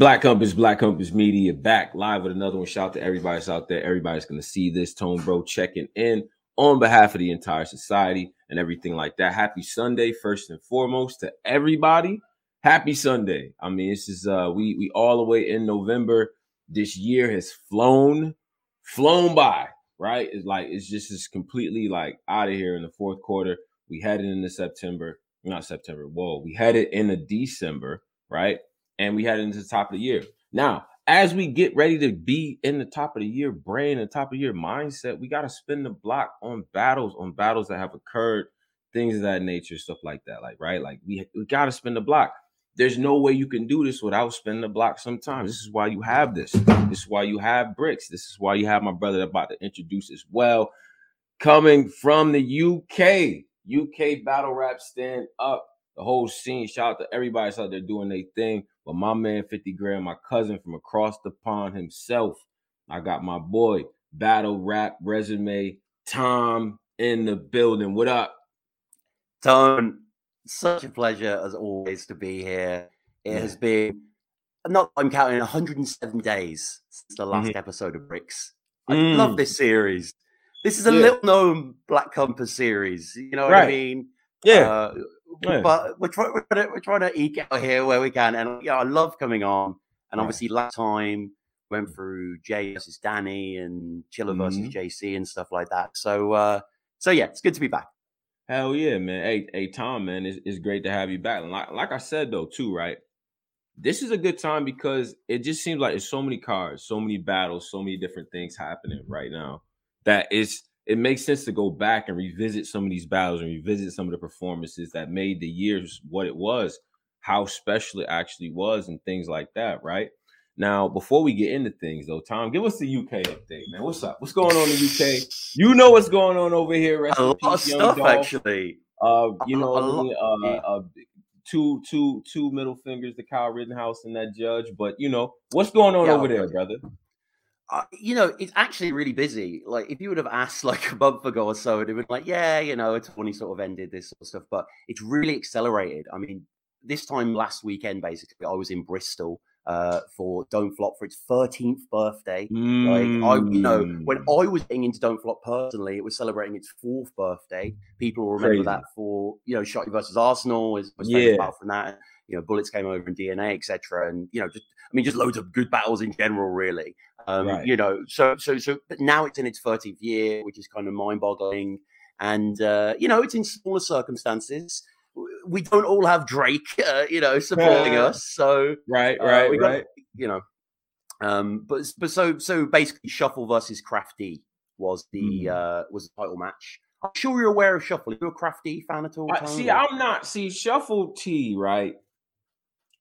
Black Compass, Black Compass Media, back live with another one. Shout out to everybody's out there. Everybody's gonna see this. Tone Bro checking in on behalf of the entire society and everything like that. Happy Sunday, first and foremost, to everybody. Happy Sunday. I mean, this is uh we we all the way in November. This year has flown, flown by, right? It's like it's just is completely like out of here in the fourth quarter. We headed into September, not September. Whoa, we headed into December, right? And we headed into the top of the year. Now, as we get ready to be in the top of the year brain, the top of year mindset, we got to spin the block on battles, on battles that have occurred, things of that nature, stuff like that. Like, right? Like we, we got to spin the block. There's no way you can do this without spinning the block sometimes. This is why you have this. This is why you have bricks. This is why you have my brother about to introduce as well. Coming from the UK, UK battle rap stand up, the whole scene. Shout out to everybody out there doing their thing. But my man 50 Grand, my cousin from across the pond himself. I got my boy, battle rap resume, Tom in the building. What up? Tom, such a pleasure as always to be here. It yeah. has been not I'm counting 107 days since the last mm-hmm. episode of Bricks. I mm. love this series. This is a yeah. little known Black Compass series. You know what right. I mean? Yeah. Uh, yeah. But we're, try, we're, trying to, we're trying to eke out here where we can. And yeah, I love coming on. And obviously, last time went through Jay versus Danny and Chiller mm-hmm. versus JC and stuff like that. So, uh, so yeah, it's good to be back. Hell yeah, man. Hey, hey, Tom, man, it's, it's great to have you back. And like, like I said though, too, right? This is a good time because it just seems like there's so many cards, so many battles, so many different things happening right now that it's it makes sense to go back and revisit some of these battles and revisit some of the performances that made the years what it was, how special it actually was, and things like that, right? Now, before we get into things, though, Tom, give us the UK update, man. What's up? What's going on in the UK? You know what's going on over here. Rest a lot of stuff, Dolph. actually. Uh, you know, uh, uh, two, two, two middle fingers to Kyle Rittenhouse and that judge. But you know, what's going on yeah, over there, brother? Uh, you know, it's actually really busy. Like, if you would have asked like a month ago or so, it'd have been like, yeah, you know, it's only sort of ended this sort of stuff. But it's really accelerated. I mean, this time last weekend, basically, I was in Bristol uh, for Don't Flop for its 13th birthday. Mm. Like I, you know, when mm. I was getting into Don't Flop personally, it was celebrating its fourth birthday. People will remember Crazy. that for you know, Shotty versus Arsenal was, was yeah. famous from that. You know, Bullets came over in DNA, etc. And you know, just I mean, just loads of good battles in general, really. Um, right. You know, so so so, but now it's in its 13th year, which is kind of mind-boggling. And uh, you know, it's in smaller circumstances we don't all have Drake, uh, you know, supporting uh, us. So right, right, uh, got, right. You know, um, but but so so basically, Shuffle versus Crafty was the mm. uh, was the title match. I'm sure you're aware of Shuffle. Are you a Crafty fan at all? see, I'm not. See, Shuffle T, right?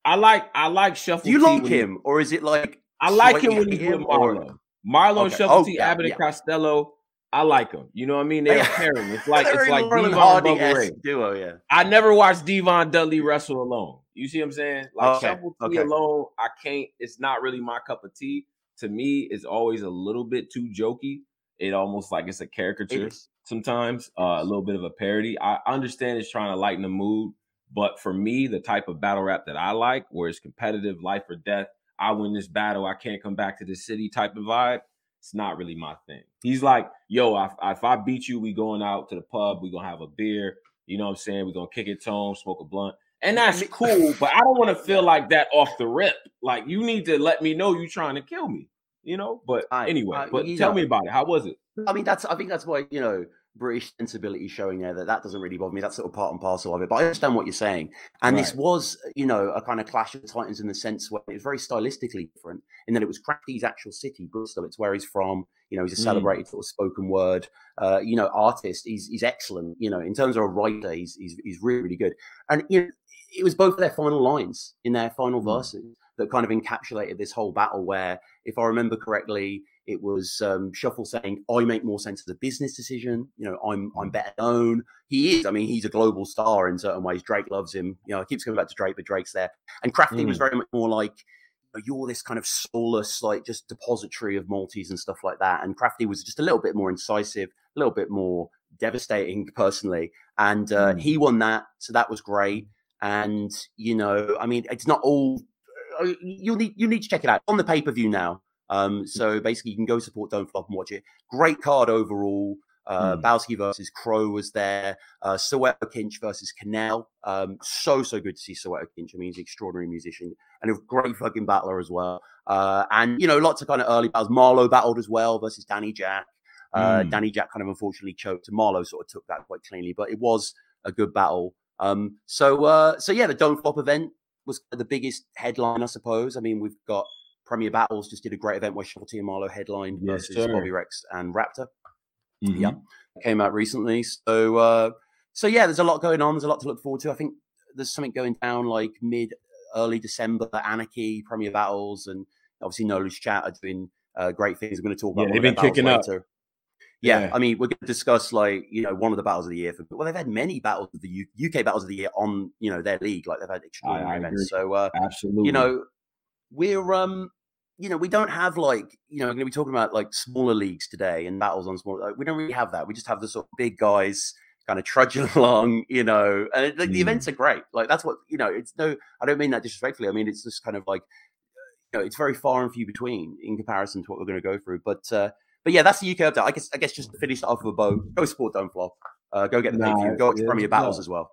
I like I like Shuffle. Do you like him, he, or is it like I like him when he's with Marlo? Marlo okay. Shuffle oh, T, yeah, Abbott yeah. and Costello. I like them. You know what I mean? They're pairing. It's like it's like Devon Hardy duo. Yeah. I never watched Devon Dudley wrestle alone. You see what I'm saying? Like okay. Shuffle T okay. alone, I can't. It's not really my cup of tea. To me, it's always a little bit too jokey. It almost like it's a caricature it sometimes, uh, a little bit of a parody. I understand it's trying to lighten the mood, but for me, the type of battle rap that I like, where it's competitive, life or death, I win this battle, I can't come back to the city type of vibe it's not really my thing. He's like, yo, if, if I beat you, we going out to the pub, we gonna have a beer. You know what I'm saying? We're gonna kick it tone, smoke a blunt. And that's cool, but I don't want to feel like that off the rip. Like you need to let me know you're trying to kill me, you know. But I, anyway, I, but tell know, me about it. How was it? I mean, that's I think that's why you know British sensibility showing there that that doesn't really bother me. That's sort of part and parcel of it. But I understand what you're saying. And right. this was, you know, a kind of clash of titans in the sense where it was very stylistically different in that it was Crafty's actual city, Bristol. It's where he's from. You know, he's a mm. celebrated mm. sort of spoken word, uh, you know, artist. He's he's excellent. You know, in terms of a writer, he's he's, he's really really good. And you know, it was both their final lines in their final mm. verses that kind of encapsulated this whole battle. Where, if I remember correctly, it was um, Shuffle saying, "I make more sense as a business decision. You know, I'm I'm mm. better known. He is. I mean, he's a global star in certain ways. Drake loves him. You know, I keeps coming back to Drake, but Drake's there. And Crafty mm. was very much more like." You're this kind of soulless, like just depository of Maltese and stuff like that. And Crafty was just a little bit more incisive, a little bit more devastating personally. And uh, mm. he won that. So that was great. And, you know, I mean, it's not all uh, you'll need you need to check it out on the pay per view now. Um, so basically, you can go support Don't Flop and watch it. Great card overall. Uh, mm. Bowski versus Crow was there. Uh, Soweto Kinch versus Canel. Um, so, so good to see Soweto Kinch. I mean, he's an extraordinary musician and a great fucking battler as well. Uh, and, you know, lots of kind of early battles. Marlowe battled as well versus Danny Jack. Uh, mm. Danny Jack kind of unfortunately choked, and Marlowe sort of took that quite cleanly, but it was a good battle. Um, so, uh, so yeah, the Don't Flop event was the biggest headline, I suppose. I mean, we've got Premier Battles just did a great event where and Marlowe headlined yes, versus sir. Bobby Rex and Raptor. Mm-hmm. Yeah, came out recently. So, uh, so yeah, there's a lot going on. There's a lot to look forward to. I think there's something going down like mid, early December. Anarchy, Premier Battles, and obviously No Loose Chat are doing uh, great things. We're going to talk about. Yeah, they've been kicking up. Yeah, yeah, I mean, we're going to discuss like you know one of the battles of the year. For, well, they've had many battles of the U- UK battles of the year on you know their league. Like they've had extraordinary I, I events. So uh, absolutely, you know, we're um you know, we don't have like, you know, we're going to be talking about like smaller leagues today and battles on small. Like, we don't really have that. We just have the sort of big guys kind of trudging along, you know. And like, mm. the events are great. Like that's what you know. It's no, I don't mean that disrespectfully. I mean it's just kind of like, you know, it's very far and few between in comparison to what we're going to go through. But uh, but yeah, that's the UK update. I guess I guess just to finish off with a bow, go support Don't Flop. Uh, go get the nah, pay Go to Premier Battles as well.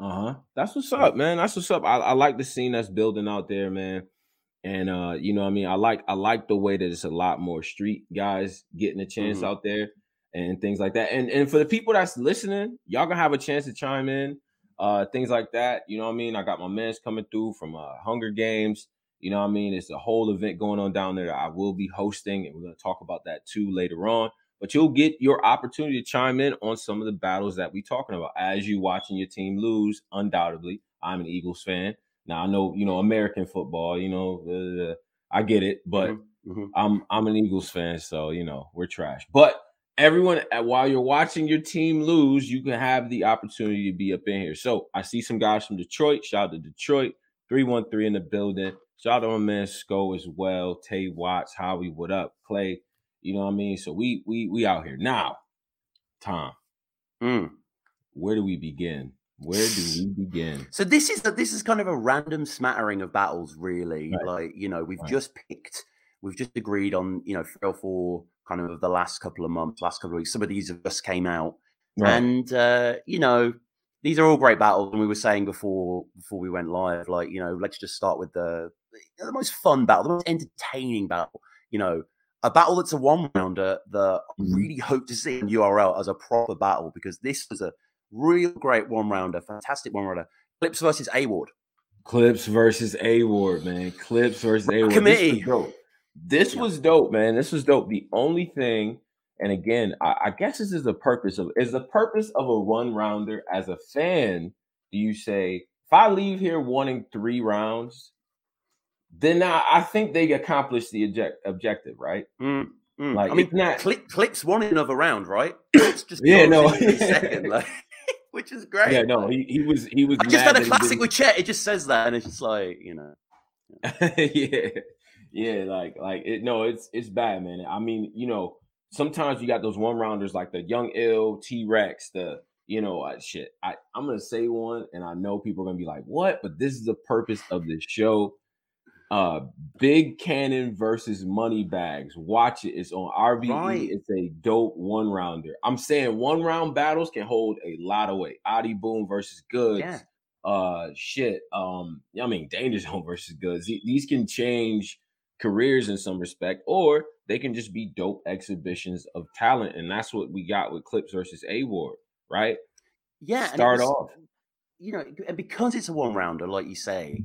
Uh huh. That's what's up, man. That's what's up. I, I like the scene that's building out there, man. And uh, you know, what I mean, I like I like the way that it's a lot more street guys getting a chance mm-hmm. out there and things like that. And and for the people that's listening, y'all gonna have a chance to chime in, uh, things like that. You know what I mean? I got my mans coming through from uh, Hunger Games. You know what I mean? It's a whole event going on down there. I will be hosting, and we're gonna talk about that too later on. But you'll get your opportunity to chime in on some of the battles that we're talking about as you watching your team lose. Undoubtedly, I'm an Eagles fan. Now I know you know American football. You know, uh, I get it, but mm-hmm. Mm-hmm. I'm I'm an Eagles fan, so you know we're trash. But everyone, uh, while you're watching your team lose, you can have the opportunity to be up in here. So I see some guys from Detroit. Shout out to Detroit, three one three in the building. Shout out to my man Sco as well. Tay Watts, Howie, what up? Clay, you know what I mean. So we we we out here now. Tom, mm. where do we begin? Where do we begin? So this is a, this is kind of a random smattering of battles, really. Right. Like you know, we've right. just picked, we've just agreed on you know three or four kind of the last couple of months, last couple of weeks. Some of these have just came out, right. and uh, you know, these are all great battles. And we were saying before before we went live, like you know, let's just start with the the most fun battle, the most entertaining battle. You know, a battle that's a one rounder that I mm-hmm. really hope to see in URL as a proper battle because this was a Real great one rounder, fantastic one rounder. Clips versus A Ward. Clips versus A Ward, man. Clips versus A Ward. Committee. This, was dope. this yeah. was dope, man. This was dope. The only thing, and again, I, I guess this is the purpose of is the purpose of a one rounder as a fan. Do you say if I leave here wanting three rounds, then I, I think they accomplished the object, objective, right? Mm, mm. Like I mean, not, clips wanted another round, right? It's just yeah, no, second, like which is great. Yeah, no, he, he was he was. I just had a classic with Chet. It just says that, and it's just like you know. yeah, yeah, like like it. No, it's it's bad, man. I mean, you know, sometimes you got those one rounders like the Young Ill, T Rex, the you know, uh, shit. I I'm gonna say one, and I know people are gonna be like, "What?" But this is the purpose of this show. Uh, Big Cannon versus Money Bags. Watch it. It's on RBE. Right. It's a dope one rounder. I'm saying one round battles can hold a lot of weight. Adi Boom versus Goods. Yeah. Uh, shit. Um, I mean, Danger Zone versus Goods. These can change careers in some respect, or they can just be dope exhibitions of talent, and that's what we got with Clips versus A Ward, right? Yeah. Start was, off you know, and because it's a one rounder, like you say,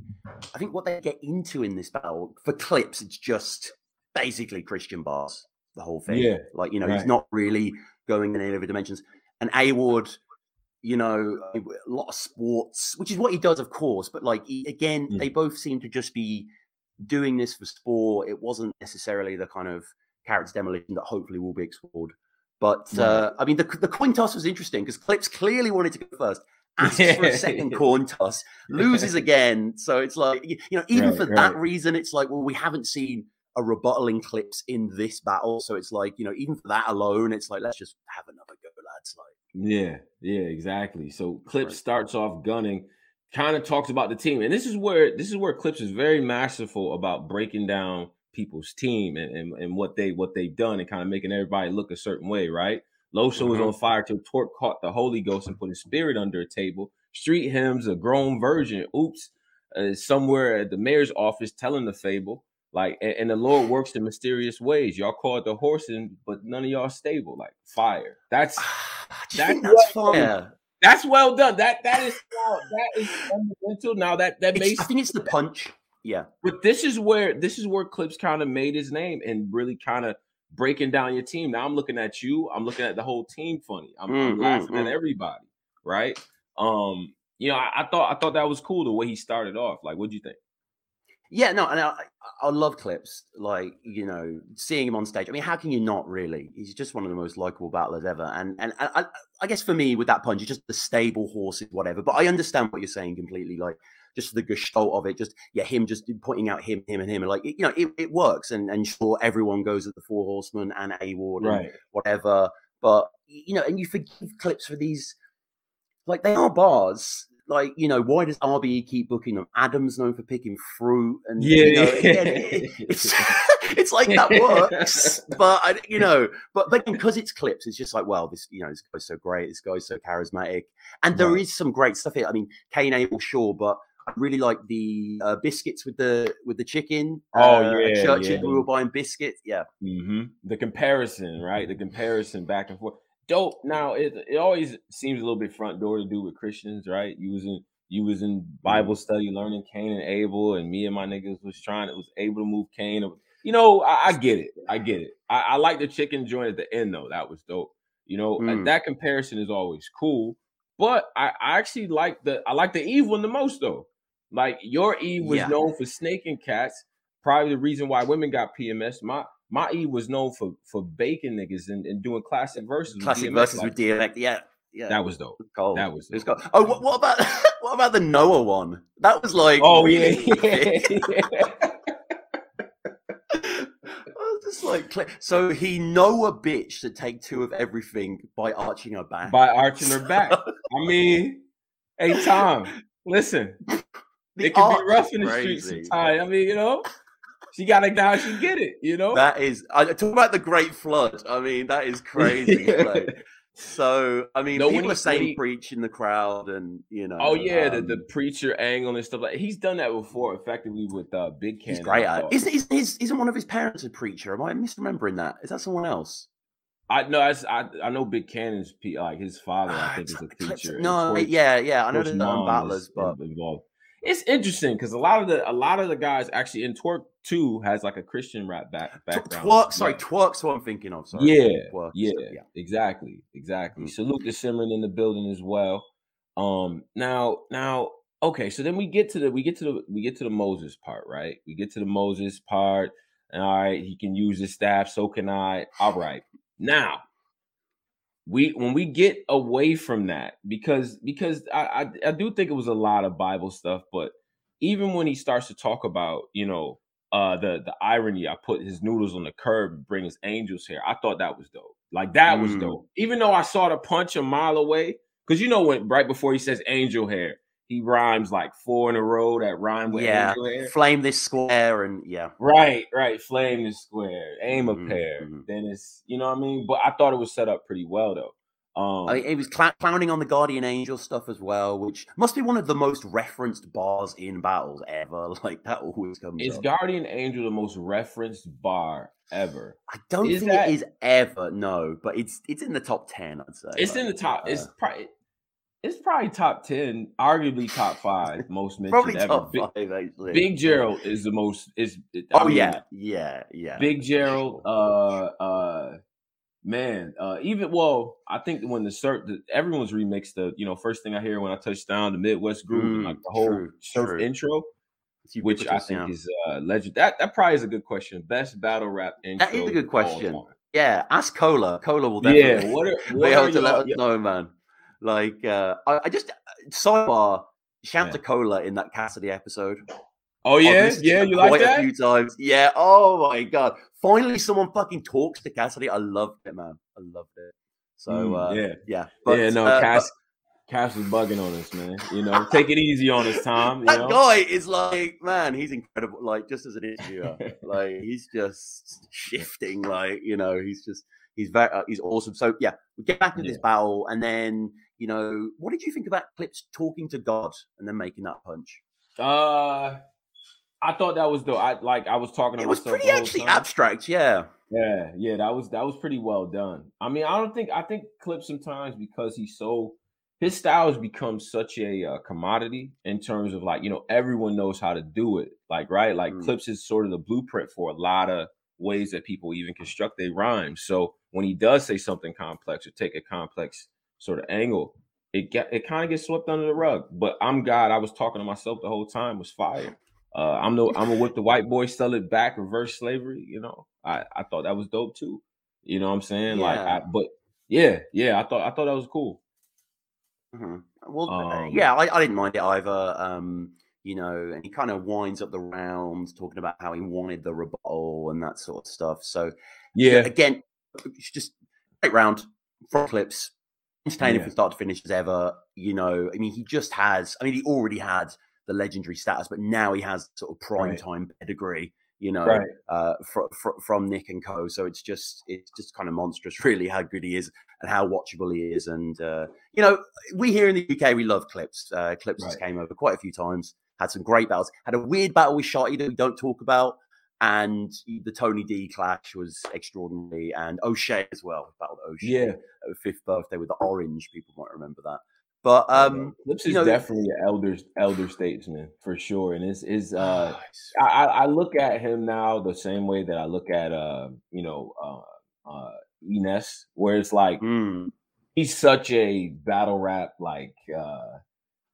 I think what they get into in this battle for clips, it's just basically Christian bars, the whole thing. Yeah. Like, you know, right. he's not really going in any other dimensions. And A Ward, you know, a lot of sports, which is what he does, of course. But like, he, again, mm. they both seem to just be doing this for sport. It wasn't necessarily the kind of character demolition that hopefully will be explored. But uh, I mean, the, the coin toss was interesting because Clips clearly wanted to go first asks for a second coin toss, loses again. So it's like, you know, even right, for right. that reason, it's like, well, we haven't seen a rebuttal in clips in this battle. So it's like, you know, even for that alone, it's like, let's just have another go, lads. Like, yeah, yeah, exactly. So Clips right. starts off gunning. kind of talks about the team, and this is where this is where Clips is very masterful about breaking down people's team and, and, and what they what they've done and kind of making everybody look a certain way, right? Loso mm-hmm. was on fire till Twork caught the Holy Ghost and put his spirit under a table. Street hymns, a grown virgin, oops, uh, somewhere at the mayor's office telling the fable. Like, and, and, the Lord works in mysterious ways. Y'all call it the horses, but none of y'all stable. Like fire. That's that's, that's fire. That's well done. That that is that is fundamental. Now that that makes I think it's the punch. Yeah. But this is where this is where Clips kind of made his name and really kind of breaking down your team. Now I'm looking at you. I'm looking at the whole team funny. I'm, mm, I'm mm, laughing mm, at everybody. Right. Um, you know, I, I, thought I thought that was cool the way he started off. Like, what do you think? Yeah, no, and I, I love clips like you know seeing him on stage. I mean, how can you not really? He's just one of the most likable battlers ever. And and I, I guess for me with that punch, it's just the stable horses, whatever. But I understand what you're saying completely. Like just the gestalt of it, just yeah, him just pointing out him, him, and him, and like you know, it, it works. And and sure, everyone goes at the Four Horsemen and A Ward and right. whatever. But you know, and you forgive clips for these, like they are bars. Like you know, why does RBE keep booking them? Adam's known for picking fruit, and yeah, you know, again, it, it's it's like that works, but I, you know, but but because it's clips, it's just like, well, this you know, this guy's so great, this guy's so charismatic, and there right. is some great stuff here. I mean, Cain Abel, sure, but I really like the uh, biscuits with the with the chicken. Oh uh, yeah, Churchill, yeah. we were buying biscuits. Yeah. Mm-hmm. The comparison, right? The comparison back and forth. Dope. Now it it always seems a little bit front door to do with Christians, right? You was in you was in Bible mm-hmm. study learning Cain and Abel, and me and my niggas was trying. It was able to move Cain. You know, I, I get it. I get it. I, I, like the chicken joint at the end though. That was dope. You know, mm. that comparison is always cool. But I, I actually like the I like the Eve one the most though. Like your Eve was yeah. known for snaking cats. Probably the reason why women got PMS. My my Eve was known for for baking niggas and, and doing classic verses. Classic verses like, with DMX. Yeah. Yeah, that was dope. Cold. That was dope. Cold. Oh, what, what, about what about the Noah one? That was like oh yeah, yeah. just like so he know a bitch to take two of everything by arching her back. By arching her back. I mean, hey Tom, listen, the it can be rough in the crazy. streets sometimes. I mean, you know, she got to now she get it. You know, that is. I talk about the Great Flood. I mean, that is crazy. like, so I mean, no, people are saying he, preach in the crowd, and you know. Oh yeah, um, the, the um preacher angle and stuff like he's done that before, effectively with uh, Big Cannon. He's great at. Isn't, isn't, isn't one of his parents a preacher? Am I misremembering that? Is that someone else? I know I, I know Big Cannon's like his father. I think is a preacher. No, yeah, yeah, I know the battlers, but involved it's interesting because a lot of the a lot of the guys actually in Twork too has like a Christian rap back background. Twork, sorry, Twork's what I'm thinking of. Sorry. Yeah, Twork, yeah, yeah, exactly, exactly. Mm-hmm. Salute to Simran in the building as well. Um, now, now, okay, so then we get to the we get to the we get to the Moses part, right? We get to the Moses part, and all right, he can use his staff, so can I. All right, now we when we get away from that because because I, I, I do think it was a lot of Bible stuff, but even when he starts to talk about you know uh the the irony, I put his noodles on the curb, bring his angels here. I thought that was dope. Like that mm. was dope. Even though I saw the punch a mile away, because you know when right before he says angel hair, he rhymes like four in a row that rhyme with yeah. Flame this square and yeah. Right, right. Flame this square. Aim mm-hmm, a pair. Mm-hmm. Then it's you know what I mean. But I thought it was set up pretty well though. Um, I mean, it was cl- clowning on the Guardian Angel stuff as well, which must be one of the most referenced bars in battles ever. Like that always comes. Is up. Guardian Angel the most referenced bar ever? I don't is think that... it is ever. No, but it's it's in the top ten. I'd say it's in the top. Uh, it's probably it's probably top ten, arguably top five most mentioned probably ever. Top Big, five, actually. Big Gerald is the most. Is I oh mean, yeah, yeah, yeah. Big Gerald, uh, uh, man, uh, even well, I think when the surf, the, everyone's remixed the you know first thing I hear when I touch down the Midwest groove, mm, like the whole true, surf true. intro. Which I think down. is uh, legend. That that probably is a good question. Best battle rap intro. That is a good question. Yeah, ask Cola. Cola will definitely yeah, what are, what be able to let us know, man. Like, uh, I, I just sidebar. Shout yeah. Cola in that Cassidy episode. Oh yeah, yeah, you like that? A few times. Yeah. Oh my god. Finally, someone fucking talks to Cassidy. I loved it, man. I loved it. So mm, uh, yeah, yeah, but, yeah. No, uh, Cass. Cash was bugging on us, man. You know, take it easy on us, Tom. that know? guy is like, man, he's incredible. Like, just as an interviewer, like he's just shifting. Like, you know, he's just he's very uh, he's awesome. So yeah, we get back to yeah. this battle, and then you know, what did you think about Clips talking to God and then making that punch? Uh, I thought that was the I like I was talking it was pretty actually time. abstract, yeah. Yeah, yeah, that was that was pretty well done. I mean, I don't think I think Clip sometimes because he's so his style has become such a uh, commodity in terms of like you know everyone knows how to do it like right like mm. clips is sort of the blueprint for a lot of ways that people even construct their rhymes so when he does say something complex or take a complex sort of angle it get it kind of gets swept under the rug but i'm god i was talking to myself the whole time was fire uh, i'm no i'm a with the white boy sell it back reverse slavery you know i i thought that was dope too you know what i'm saying yeah. like I, but yeah yeah i thought i thought that was cool Mm-hmm. Well, uh, um, yeah, I, I, didn't mind it either. Um, you know, and he kind of winds up the round talking about how he wanted the rebuttal and that sort of stuff. So, yeah, again, just great round, front clips, entertaining yeah. from start to finish as ever. You know, I mean, he just has. I mean, he already had the legendary status, but now he has sort of prime right. time pedigree you know, right. uh, fr- fr- from Nick and Co. So it's just it's just kind of monstrous, really, how good he is and how watchable he is. And uh, you know, we here in the UK we love clips. Uh, clips right. came over quite a few times, had some great battles, had a weird battle with Shotty that we don't talk about. And the Tony D clash was extraordinary, and O'Shea as well. Battled O'Shea, yeah, fifth birthday with the orange. People might remember that. But um, Clips is know, definitely an elder elder statesman for sure, and it's is uh, I, I look at him now the same way that I look at uh, you know, uh, uh, Enes, where it's like mm. he's such a battle rap like uh,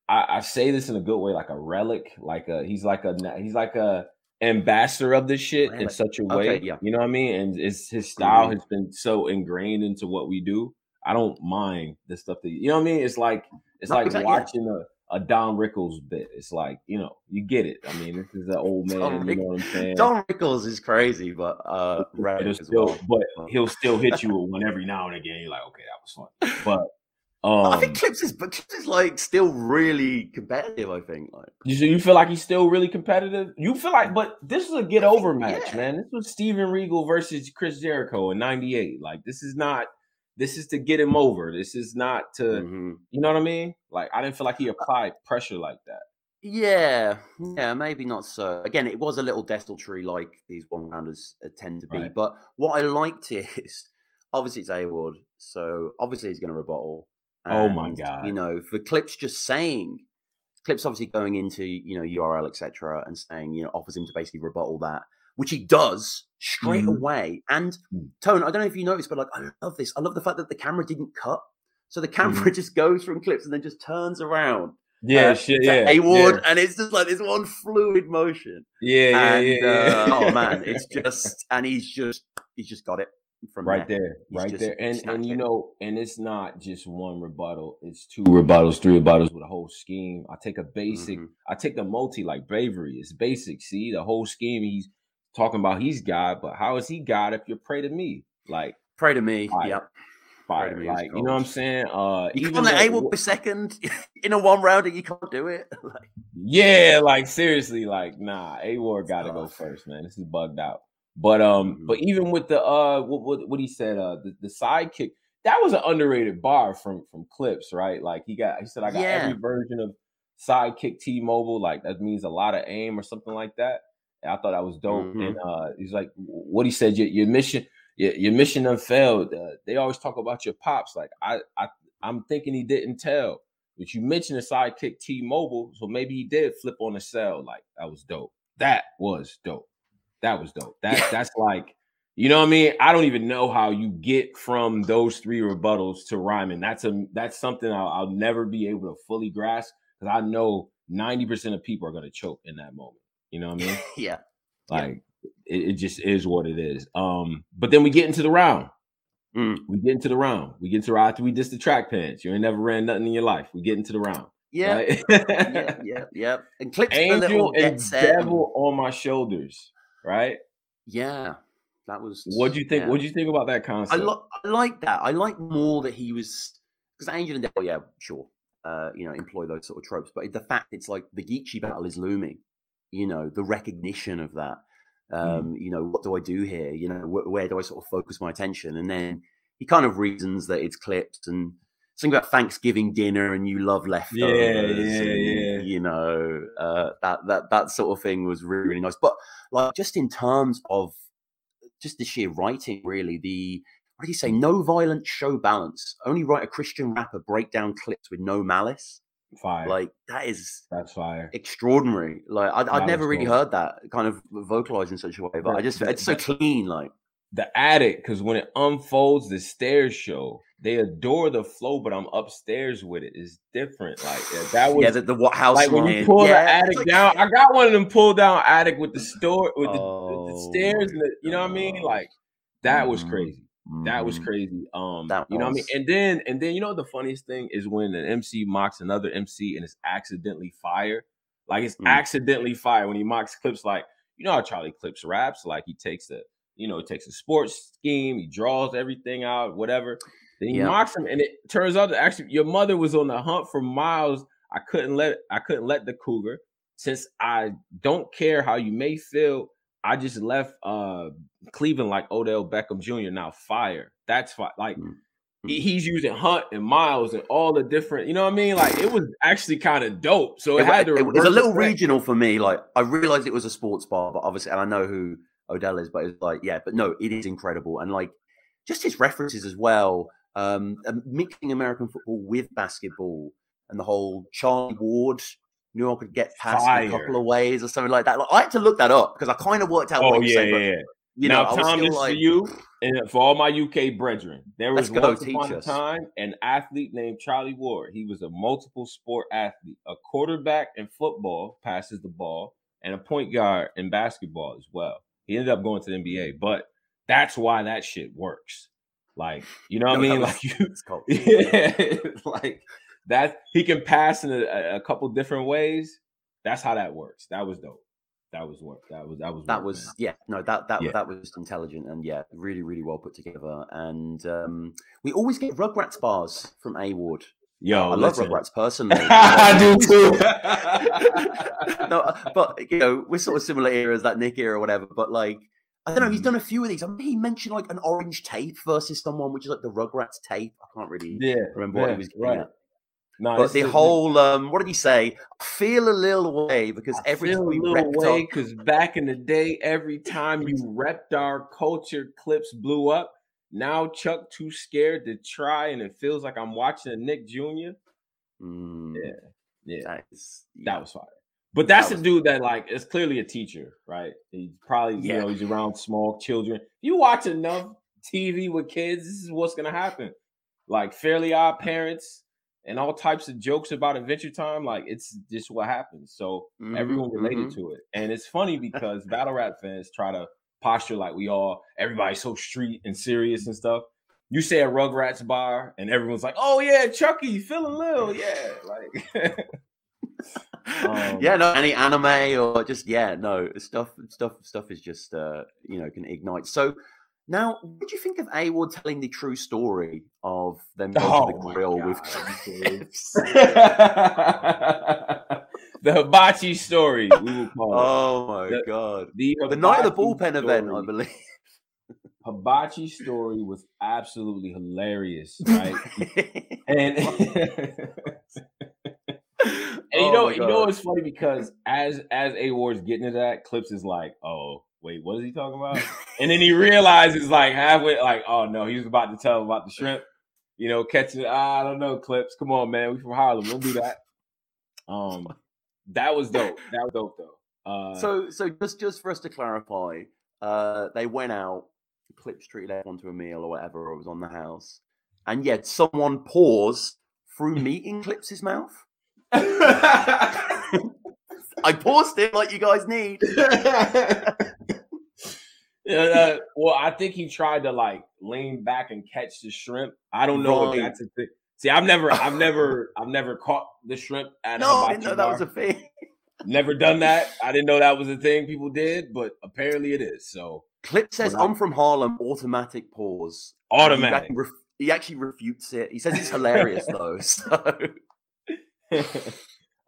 I, I say this in a good way, like a relic, like a he's like a he's like a ambassador of this shit in such a way, okay, yeah. you know what I mean? And it's his style mm. has been so ingrained into what we do I don't mind the stuff that you know what I mean. It's like it's like watching a, a Don Rickles bit. It's like you know you get it. I mean, this is an old man. Don you know what I'm saying? Don Rickles is crazy, but uh, still, well. but he'll still hit you with one every now and again. You're like, okay, that was fun. But um, I think um Clips is, but Clips is like still really competitive. I think like you, you feel like he's still really competitive. You feel like, but this is a get over match, yeah. man. This was Steven Regal versus Chris Jericho in '98. Like this is not this is to get him over. This is not to, mm-hmm. you know what I mean? Like I didn't feel like he applied pressure like that. Yeah, yeah, maybe not so. Again, it was a little desultory like these one rounders tend to be. Right. But what I liked is obviously it's A Ward, so obviously he's going to rebuttal. Oh my god! You know, for clips just saying, clips obviously going into you know URL etc. and saying you know offers him to basically rebut all that which he does straight mm. away. And mm. Tone, I don't know if you noticed, but like I love this. I love the fact that the camera didn't cut. So the camera mm. just goes from clips and then just turns around. Yeah, uh, shit, yeah. A Ward, yeah. and it's just like this one fluid motion. Yeah, and, yeah, yeah. Uh, oh man, it's just and he's just he's just got it from right there, there right there. And and you know, and it's not just one rebuttal; it's two rebuttals, three rebuttals with a whole scheme. I take a basic, mm-hmm. I take the multi like bravery. It's basic. See the whole scheme. He's talking about he's God, but how is he God if you pray to me? Like pray to me. Fire. Yep. Fire. Me like, you know what I'm saying? Uh you can't let A be second in a one rounder, you can't do it. like, yeah, like seriously, like nah, A Ward gotta go first, man. This is bugged out. But um, mm-hmm. but even with the uh what, what, what he said, uh the, the sidekick, that was an underrated bar from from clips, right? Like he got he said I got yeah. every version of sidekick T Mobile, like that means a lot of aim or something like that. I thought that was dope. Mm-hmm. And uh, he's like, what he said, your, your mission, your, your mission unfailed. Uh, they always talk about your pops. Like I, I, I'm thinking he didn't tell. But you mentioned the sidekick T-Mobile, so maybe he did flip on the cell. Like that was dope. That was dope. That was dope. That that's like, you know what I mean? I don't even know how you get from those three rebuttals to rhyming. That's a that's something I'll, I'll never be able to fully grasp because I know 90% of people are going to choke in that moment. You know what I mean? yeah. Like yeah. It, it, just is what it is. Um, but then we get into the round. Mm. We get into the round. We get into after we diss the track pants. You ain't never ran nothing in your life. We get into the round. Yeah. Right? yeah, yeah, yeah. And clips Angel and devil on my shoulders. Right? Yeah. That was what do you think? Yeah. What do you think about that concept? I, lo- I like that. I like more that he was because Angel and Devil, yeah, sure. uh, you know, employ those sort of tropes. But the fact it's like the Geechi battle is looming, you know, the recognition of that. Mm. Um, mm. You know, what do I do here? You know, wh- where do I sort of focus my attention? And then he kind of reasons that it's clips and something about Thanksgiving dinner and you love leftovers. Yeah, yeah, and, yeah. You know, uh, that that that sort of thing was really really nice. But like, just in terms of just the sheer writing, really, the what do you say? No violence, show balance. Only write a Christian rapper breakdown clips with no malice. Fire. Like that is that's fire. Extraordinary. Like I'd, I'd never really cool. heard that kind of vocalized in such a way, but I just it's so clean. Like the attic, because when it unfolds, the stairs show. They adore the flow, but I'm upstairs with it. It's different. Like that was yeah. The, the house? Like when you pull yeah, the attic like, down, I got one of them pull down attic with the store with the, oh, the stairs and the, you know what I mean. Like that was mm-hmm. crazy. That was mm-hmm. crazy. Um, you know what I mean. And then and then you know the funniest thing is when an MC mocks another MC and it's accidentally fire. Like it's mm. accidentally fire when he mocks clips. Like you know how Charlie Clips raps. Like he takes a you know it takes a sports scheme, he draws everything out, whatever. Then he yep. mocks him, and it turns out that actually your mother was on the hunt for miles. I couldn't let I couldn't let the cougar since I don't care how you may feel. I just left uh Cleveland like Odell Beckham Jr. Now fire. That's fire. Like mm-hmm. he's using Hunt and Miles and all the different. You know what I mean? Like it was actually kind of dope. So it, it had to. It, was a little regional for me. Like I realized it was a sports bar, but obviously, and I know who Odell is, but it's like yeah, but no, it is incredible and like just his references as well. Um, mixing American football with basketball and the whole Charlie Ward knew I could get past a couple of ways or something like that. Like, I had to look that up because I kind of worked out. Oh yeah, saying, yeah, yeah. You now, know, Tom, this like, for you and for all my UK brethren. There was once upon a time an athlete named Charlie Ward. He was a multiple sport athlete, a quarterback in football, passes the ball, and a point guard in basketball as well. He ended up going to the NBA, but that's why that shit works. Like, you know what no, I mean? Was, like you, yeah, like that he can pass in a, a, couple different ways. That's how that works. That was dope. That was work. That was that was that work, was man. yeah. No, that that yeah. that was intelligent and yeah, really really well put together. And um, we always get Rugrats bars from A Ward. Yo, I listen. love Rugrats personally. I do too. no, uh, but you know, we're sort of similar eras, that Nick era or whatever. But like, I don't know. He's mm. done a few of these. I mean, he mentioned like an orange tape versus someone, which is like the Rugrats tape. I can't really yeah, remember yeah, what he was right. At. No, but the whole um, what did he say? Feel a little way because I every feel a little way because back in the day, every time you repped our culture, clips blew up. Now Chuck too scared to try, and it feels like I'm watching a Nick Jr. Mm, yeah, yeah, that, is, yeah. that was fire. But that's that a dude that like is clearly a teacher, right? He's probably yeah. you know he's around small children. You watch enough TV with kids, this is what's gonna happen. Like Fairly Odd Parents and all types of jokes about Adventure Time. Like it's just what happens. So mm-hmm, everyone related mm-hmm. to it, and it's funny because battle rap fans try to posture like we all everybody's so street and serious and stuff. You say a Rugrats bar, and everyone's like, "Oh yeah, Chucky, feeling little, yeah." Like um, yeah, no, any anime or just yeah, no stuff, stuff, stuff is just uh, you know can ignite. So now, what did you think of A Ward telling the true story of them going oh to the grill with clips? the hibachi story, we will call it. Oh my the, god! The, the night of the bullpen story. event, I believe. Hibachi story was absolutely hilarious, right? and And you oh know, you know, it's funny because as as A Ward's getting to that, Clips is like, "Oh, wait, what is he talking about?" and then he realizes, like halfway, like, "Oh no, he was about to tell him about the shrimp." You know, catching. I don't know, Clips. Come on, man. We from Harlem. We'll do that. Um, that was dope. That was dope, though. Uh, so, so just just for us to clarify, uh, they went out. Clips treated everyone to a meal or whatever, or was on the house, and yet someone paused through meat in Clips's mouth. I paused it like you guys need. yeah, uh, well, I think he tried to like lean back and catch the shrimp. I don't know right. if that's a thing. See, I've never, I've never, I've never caught the shrimp at no, I didn't know bar. that was a thing. never done that. I didn't know that was a thing people did, but apparently it is. So Clip says, "I'm from Harlem." Automatic pause. Automatic. He actually, ref- he actually refutes it. He says it's hilarious though. So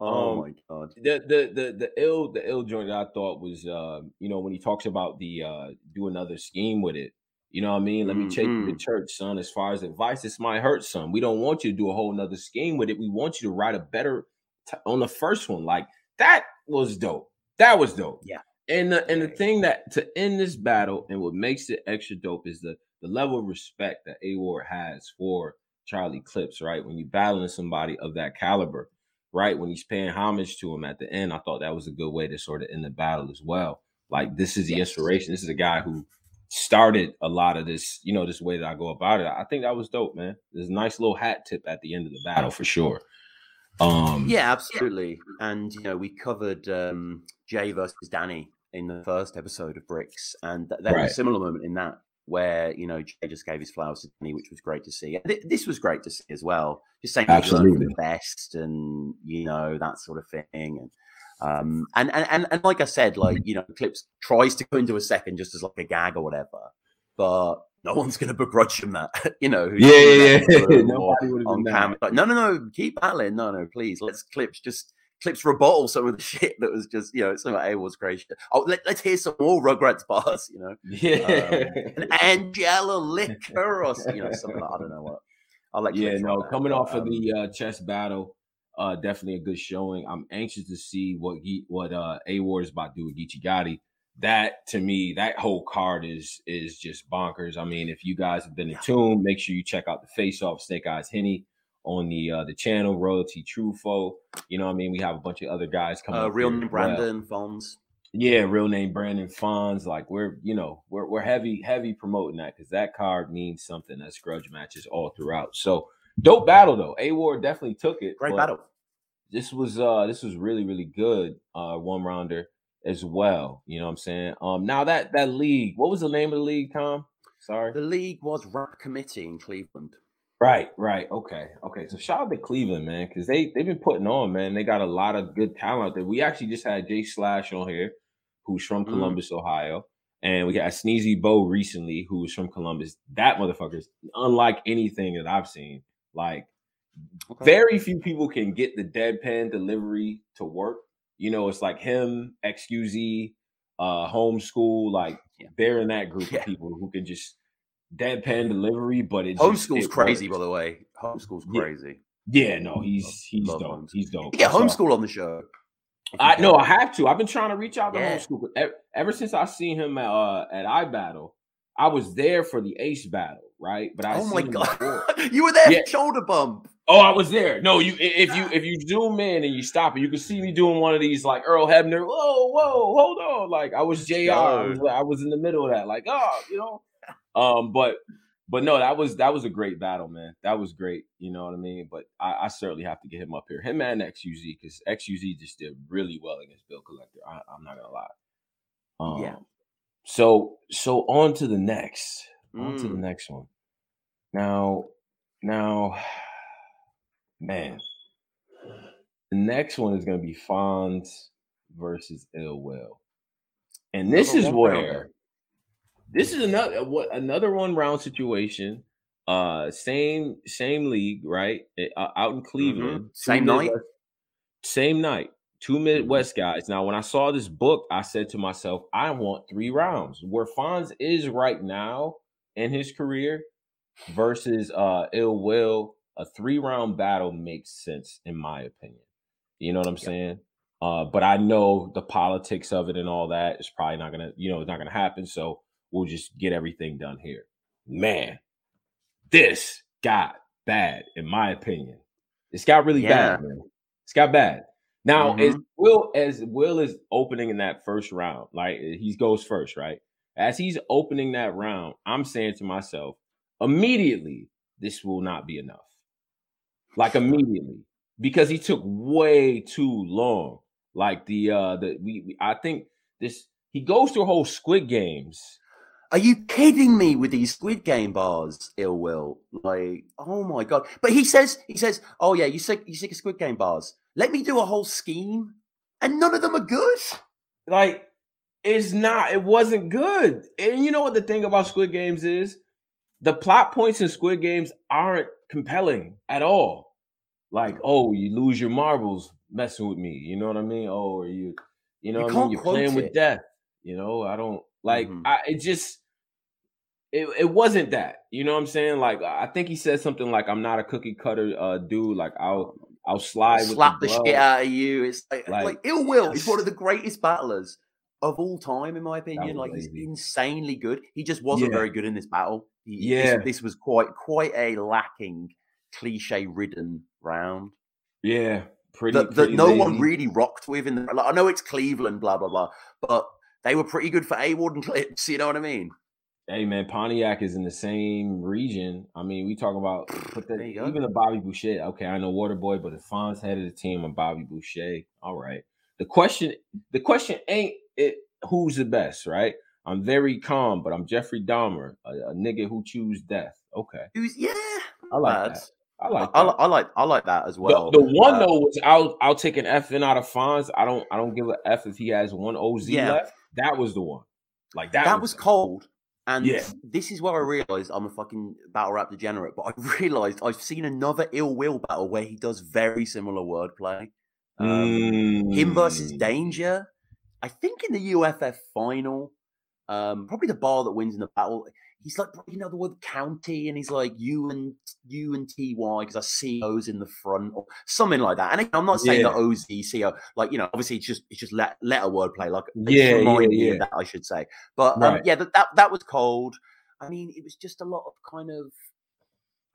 oh um, my god. The, the the the ill the ill joint that I thought was uh, you know, when he talks about the uh do another scheme with it. You know what I mean? Let mm-hmm. me take you to church, son. As far as advice, this might hurt, some. We don't want you to do a whole nother scheme with it. We want you to write a better t- on the first one. Like that was dope. That was dope. Yeah. And the and the thing that to end this battle and what makes it extra dope is the the level of respect that A Ward has for Charlie Clips, right? When you're battling somebody of that caliber, right? When he's paying homage to him at the end, I thought that was a good way to sort of end the battle as well. Like this is the yes. inspiration. This is a guy who started a lot of this, you know, this way that I go about it. I think that was dope, man. There's a nice little hat tip at the end of the battle for sure. Um Yeah, absolutely. And you know, we covered um Jay versus Danny in the first episode of Bricks, and th- there right. was a similar moment in that where you know Jay just gave his flowers to Danny, which was great to see. Th- this was great to see as well. Just saying absolutely the best, and you know that sort of thing, and um, and, and and and like I said, like you know, Clips tries to go into a second just as like a gag or whatever, but no one's going to begrudge him that. you know, yeah, yeah, yeah. on camera, like, no, no, no, keep battling. No, no, please, let's Clips just Clips rebuttal some of the shit that was just, you know, some of A was crazy. Oh, let, us hear some more Rugrats bars, you know. Yeah. Um, Angela liquor or, you know, something like, I don't know what. I'll let you Yeah, no, coming off um, of the uh, chess battle, uh, definitely a good showing. I'm anxious to see what what uh, A Ward is about to do with Geechi Gotti. That to me, that whole card is is just bonkers. I mean, if you guys have been in tune, make sure you check out the face off Snake Eyes Henny on the uh, the channel, Royalty Trufo. You know what I mean? We have a bunch of other guys coming. Uh, real name Brandon well. Fonz. Yeah, real name Brandon Fonz. Like we're, you know, we're we're heavy, heavy promoting that because that card means something. That's grudge matches all throughout. So dope battle though. A Ward definitely took it. Great battle. This was uh this was really, really good. Uh one rounder as well. You know what I'm saying? Um now that that league, what was the name of the league, Tom? Sorry. The league was Rap Committee in Cleveland. Right, right. Okay, okay. So shout out to Cleveland, man, because they they've been putting on, man. They got a lot of good talent there. We actually just had Jay Slash on here, who's from mm. Columbus, mm. Ohio, and we got Sneezy Bo recently, who's from Columbus. That motherfucker's unlike anything that I've seen. Like, okay. very few people can get the deadpan delivery to work. You know, it's like him, XQZ, uh, homeschool. Like, yeah. they're in that group yeah. of people who can just deadpan delivery, but it homeschool's it crazy, by the way. Homeschool's crazy. Yeah, no, he's he's Love dope. Homeschool. He's dope. Yeah, homeschool on the show. I know I have to. I've been trying to reach out to yeah. homeschool ever, ever, since I seen him at, uh, at iBattle. I was there for the Ace battle, right? But I oh my god, you were there yeah. shoulder bump. Oh, I was there. No, you if you if you zoom in and you stop it, you can see me doing one of these like Earl Hebner. Whoa, whoa, hold on! Like I was Jr. I was, I was in the middle of that. Like oh, you know, um, but but no, that was that was a great battle, man. That was great. You know what I mean? But I, I certainly have to get him up here. Him and XQZ, because XQZ just did really well against Bill Collector. I, am not gonna lie. Um, yeah. So so on to the next. On to the mm. next one. Now, now, man, the next one is gonna be Fonz versus Ill Will. And this is where this is another what another one round situation. Uh, same same league, right? Uh, out in mm-hmm. Cleveland, mm-hmm. same night, same night. Two. Midwest guys. Now, when I saw this book, I said to myself, I want three rounds. Where Fonz is right now in his career versus uh Ill Will, a three round battle makes sense in my opinion. You know what I'm yeah. saying? Uh, but I know the politics of it and all that is probably not gonna, you know, it's not gonna happen. So we'll just get everything done here. Man, this got bad, in my opinion. It's got really yeah. bad, man. It's got bad. Now, mm-hmm. as Will as Will is opening in that first round, like he goes first, right? As he's opening that round, I'm saying to myself, immediately, this will not be enough. Like immediately, because he took way too long. Like the uh the we, we I think this he goes through a whole Squid Games are you kidding me with these Squid Game bars, Ill Will? Like, oh my god! But he says, he says, oh yeah, you sick, you sick of Squid Game bars? Let me do a whole scheme, and none of them are good. Like, it's not. It wasn't good. And you know what the thing about Squid Games is? The plot points in Squid Games aren't compelling at all. like, oh, you lose your marbles messing with me. You know what I mean? Oh, or you, you know, you what I mean? You're playing it. with death. You know, I don't like. Mm-hmm. I it just. It, it wasn't that, you know what I'm saying? Like I think he said something like, "I'm not a cookie cutter uh, dude. Like I'll I'll slide, slap the, the shit out of you." It's like, like, like ill will. He's one of the greatest battlers of all time, in my opinion. Like he's insanely good. He just wasn't yeah. very good in this battle. He, yeah, this, this, was quite quite a lacking, cliche ridden round. Yeah, pretty. That, pretty no one really rocked with in the. Like, I know it's Cleveland, blah blah blah, but they were pretty good for A Ward and Clips. You know what I mean? Hey man, Pontiac is in the same region. I mean, we talk about put that, even a Bobby Boucher. Okay, I know Waterboy, but if Fonz head of the team, I'm Bobby Boucher. All right. The question, the question ain't it who's the best, right? I'm very calm, but I'm Jeffrey Dahmer, a, a nigga who choose death. Okay. Who's yeah? I like that. I like I, I, like I like that as well. The, the one uh, though was I'll I'll take an F in out of Fonz. I don't I don't give an F if he has one OZ yeah. left. That was the one. Like that. That was, was cold. And yeah. this is where I realized I'm a fucking battle rap degenerate. But I realized I've seen another ill will battle where he does very similar wordplay. Um, mm. Him versus mm. Danger. I think in the UFF final, um, probably the bar that wins in the battle he's like you know the word county and he's like you and you and T Y because I see O's in the front or something like that. And I'm not saying yeah. that O's the CO like you know obviously it's just it's just let letter wordplay like yeah yeah, yeah. that I should say. But um, right. yeah that, that that was cold. I mean it was just a lot of kind of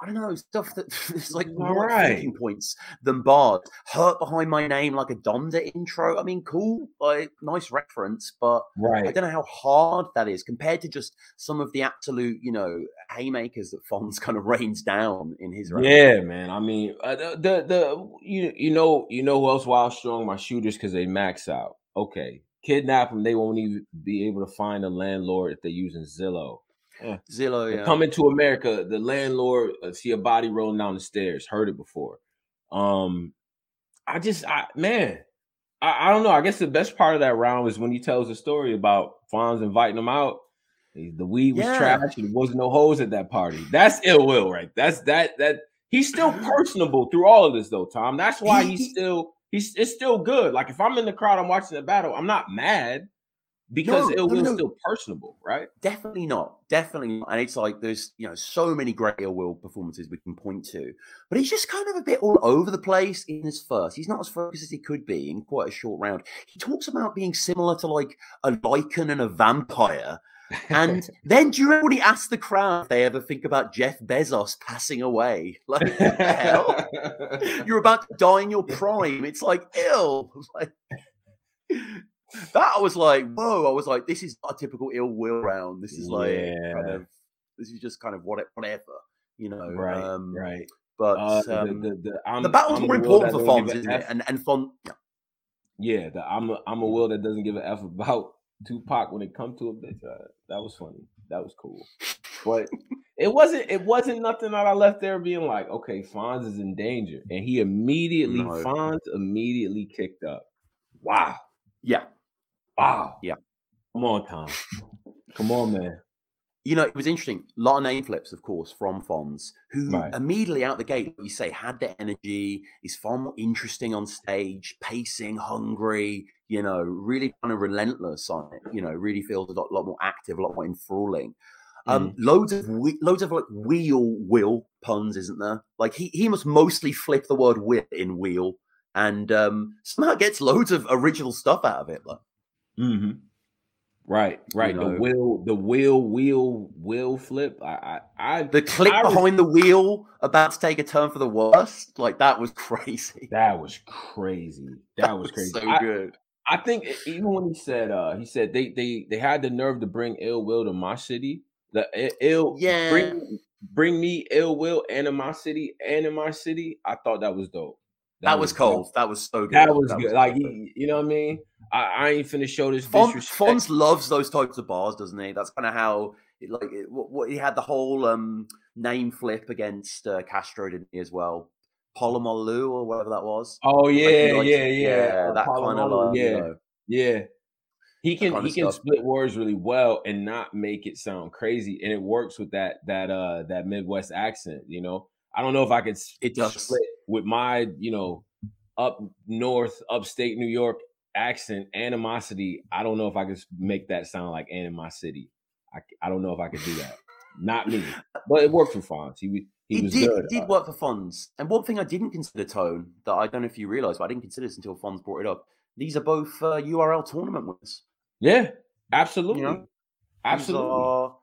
I don't know stuff that is like more right. thinking points than bars. Hurt behind my name like a Donda intro. I mean, cool, like nice reference, but right. I don't know how hard that is compared to just some of the absolute, you know, haymakers that Fonz kind of rains down in his. Yeah, man. I mean, uh, the, the the you you know you know who else wild strong my shooters because they max out. Okay, kidnap them. They won't even be able to find a landlord if they're using Zillow. Yeah. Zillow, yeah. Coming to America, the landlord uh, see a body rolling down the stairs. Heard it before. Um, I just, I man, I, I don't know. I guess the best part of that round was when he tells the story about Fonz inviting him out. The weed was yeah. trash. There wasn't no hoes at that party. That's ill will, right? That's that that he's still personable through all of this, though, Tom. That's why he's still he's it's still good. Like if I'm in the crowd, I'm watching the battle. I'm not mad because no, will no, no. still personable, right? Definitely not. Definitely not. And it's like there's you know so many great ill will performances we can point to, but he's just kind of a bit all over the place in his first. He's not as focused as he could be in quite a short round. He talks about being similar to like a lichen and a vampire. and then do you remember when he asked the crowd if they ever think about Jeff Bezos passing away? Like, hell? You're about to die in your prime. It's like ill. Like, that I was like, whoa! I was like, this is not a typical ill will round. This is like yeah. kind of this is just kind of what whatever, you know. Right, um, right. But uh, um, the, the, the, the, battle's I'm more important for Fonz, isn't it? And and Fon, yeah. yeah, the I'm a I'm a will that doesn't give a f about Tupac when it comes to a bitch. Uh, that was funny. That was cool. But it wasn't it wasn't nothing that I left there being like, okay, Fonz is in danger, and he immediately no. Fonz immediately kicked up. Wow. Yeah. Wow. Yeah. Come on, Tom. Come on, man. You know, it was interesting. A lot of name flips, of course, from Fonz, who right. immediately out the gate, you say, had the energy, is far more interesting on stage, pacing, hungry, you know, really kind of relentless on it, you know, really feels a lot, lot more active, a lot more enthralling. Um, mm. loads of we- loads of like wheel will puns, isn't there? Like he he must mostly flip the word wheel in wheel, and um, somehow gets loads of original stuff out of it. Like. Mm-hmm. Right, right. You know, the wheel, the wheel, wheel, wheel flip. I, I, I the click I, behind the wheel about to take a turn for the worst. Like that was crazy. That was crazy. That, that was, crazy. So I, good. I think even when he said, uh, he said they they they had the nerve to bring ill will to my city. The ill, yeah, bring bring me ill will and in my city and in my city. I thought that was dope. That, that was, was cold. That was so good. That was that good. Was like you, you, know what I mean? I, I ain't finna show this. Fon, Fonz loves those types of bars, doesn't he? That's kind of how it, like it, what, what, he had the whole um name flip against uh, Castro didn't he as well? Polamalu or whatever that was. Oh yeah, like, yeah, yeah, yeah. That kind of like, yeah, you know, yeah. He can he can stuff. split words really well and not make it sound crazy, and it works with that that uh that Midwest accent. You know, I don't know if I could it does split with my, you know, up north, upstate New York accent, animosity. I don't know if I could make that sound like animosity. I, I don't know if I could do that. Not me, but it worked for Fonz. He he, he was did, good. did work for Fonz. And one thing I didn't consider, Tone, that I don't know if you realize, but I didn't consider this until Fonz brought it up. These are both uh, URL tournament winners. Yeah, absolutely, you know? absolutely.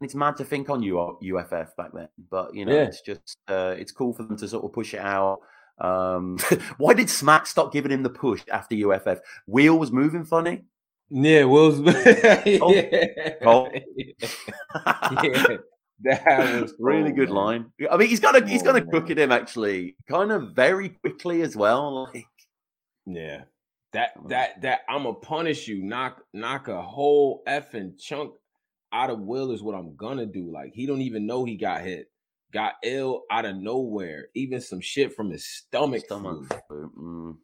It's mad to think on UFF back then, but you know, yeah. it's just uh, it's cool for them to sort of push it out. Um, why did Smack stop giving him the push after UFF? Wheel was moving funny. Yeah, Will's. oh. oh. yeah, that was really good line. I mean, he's gonna he's gonna cook at him actually, kind of very quickly as well. Like, yeah, that that that I'm gonna punish you, knock knock a whole effing chunk out of Will is what I'm gonna do. Like he don't even know he got hit, got ill out of nowhere. Even some shit from his stomach. Stomach. Mm.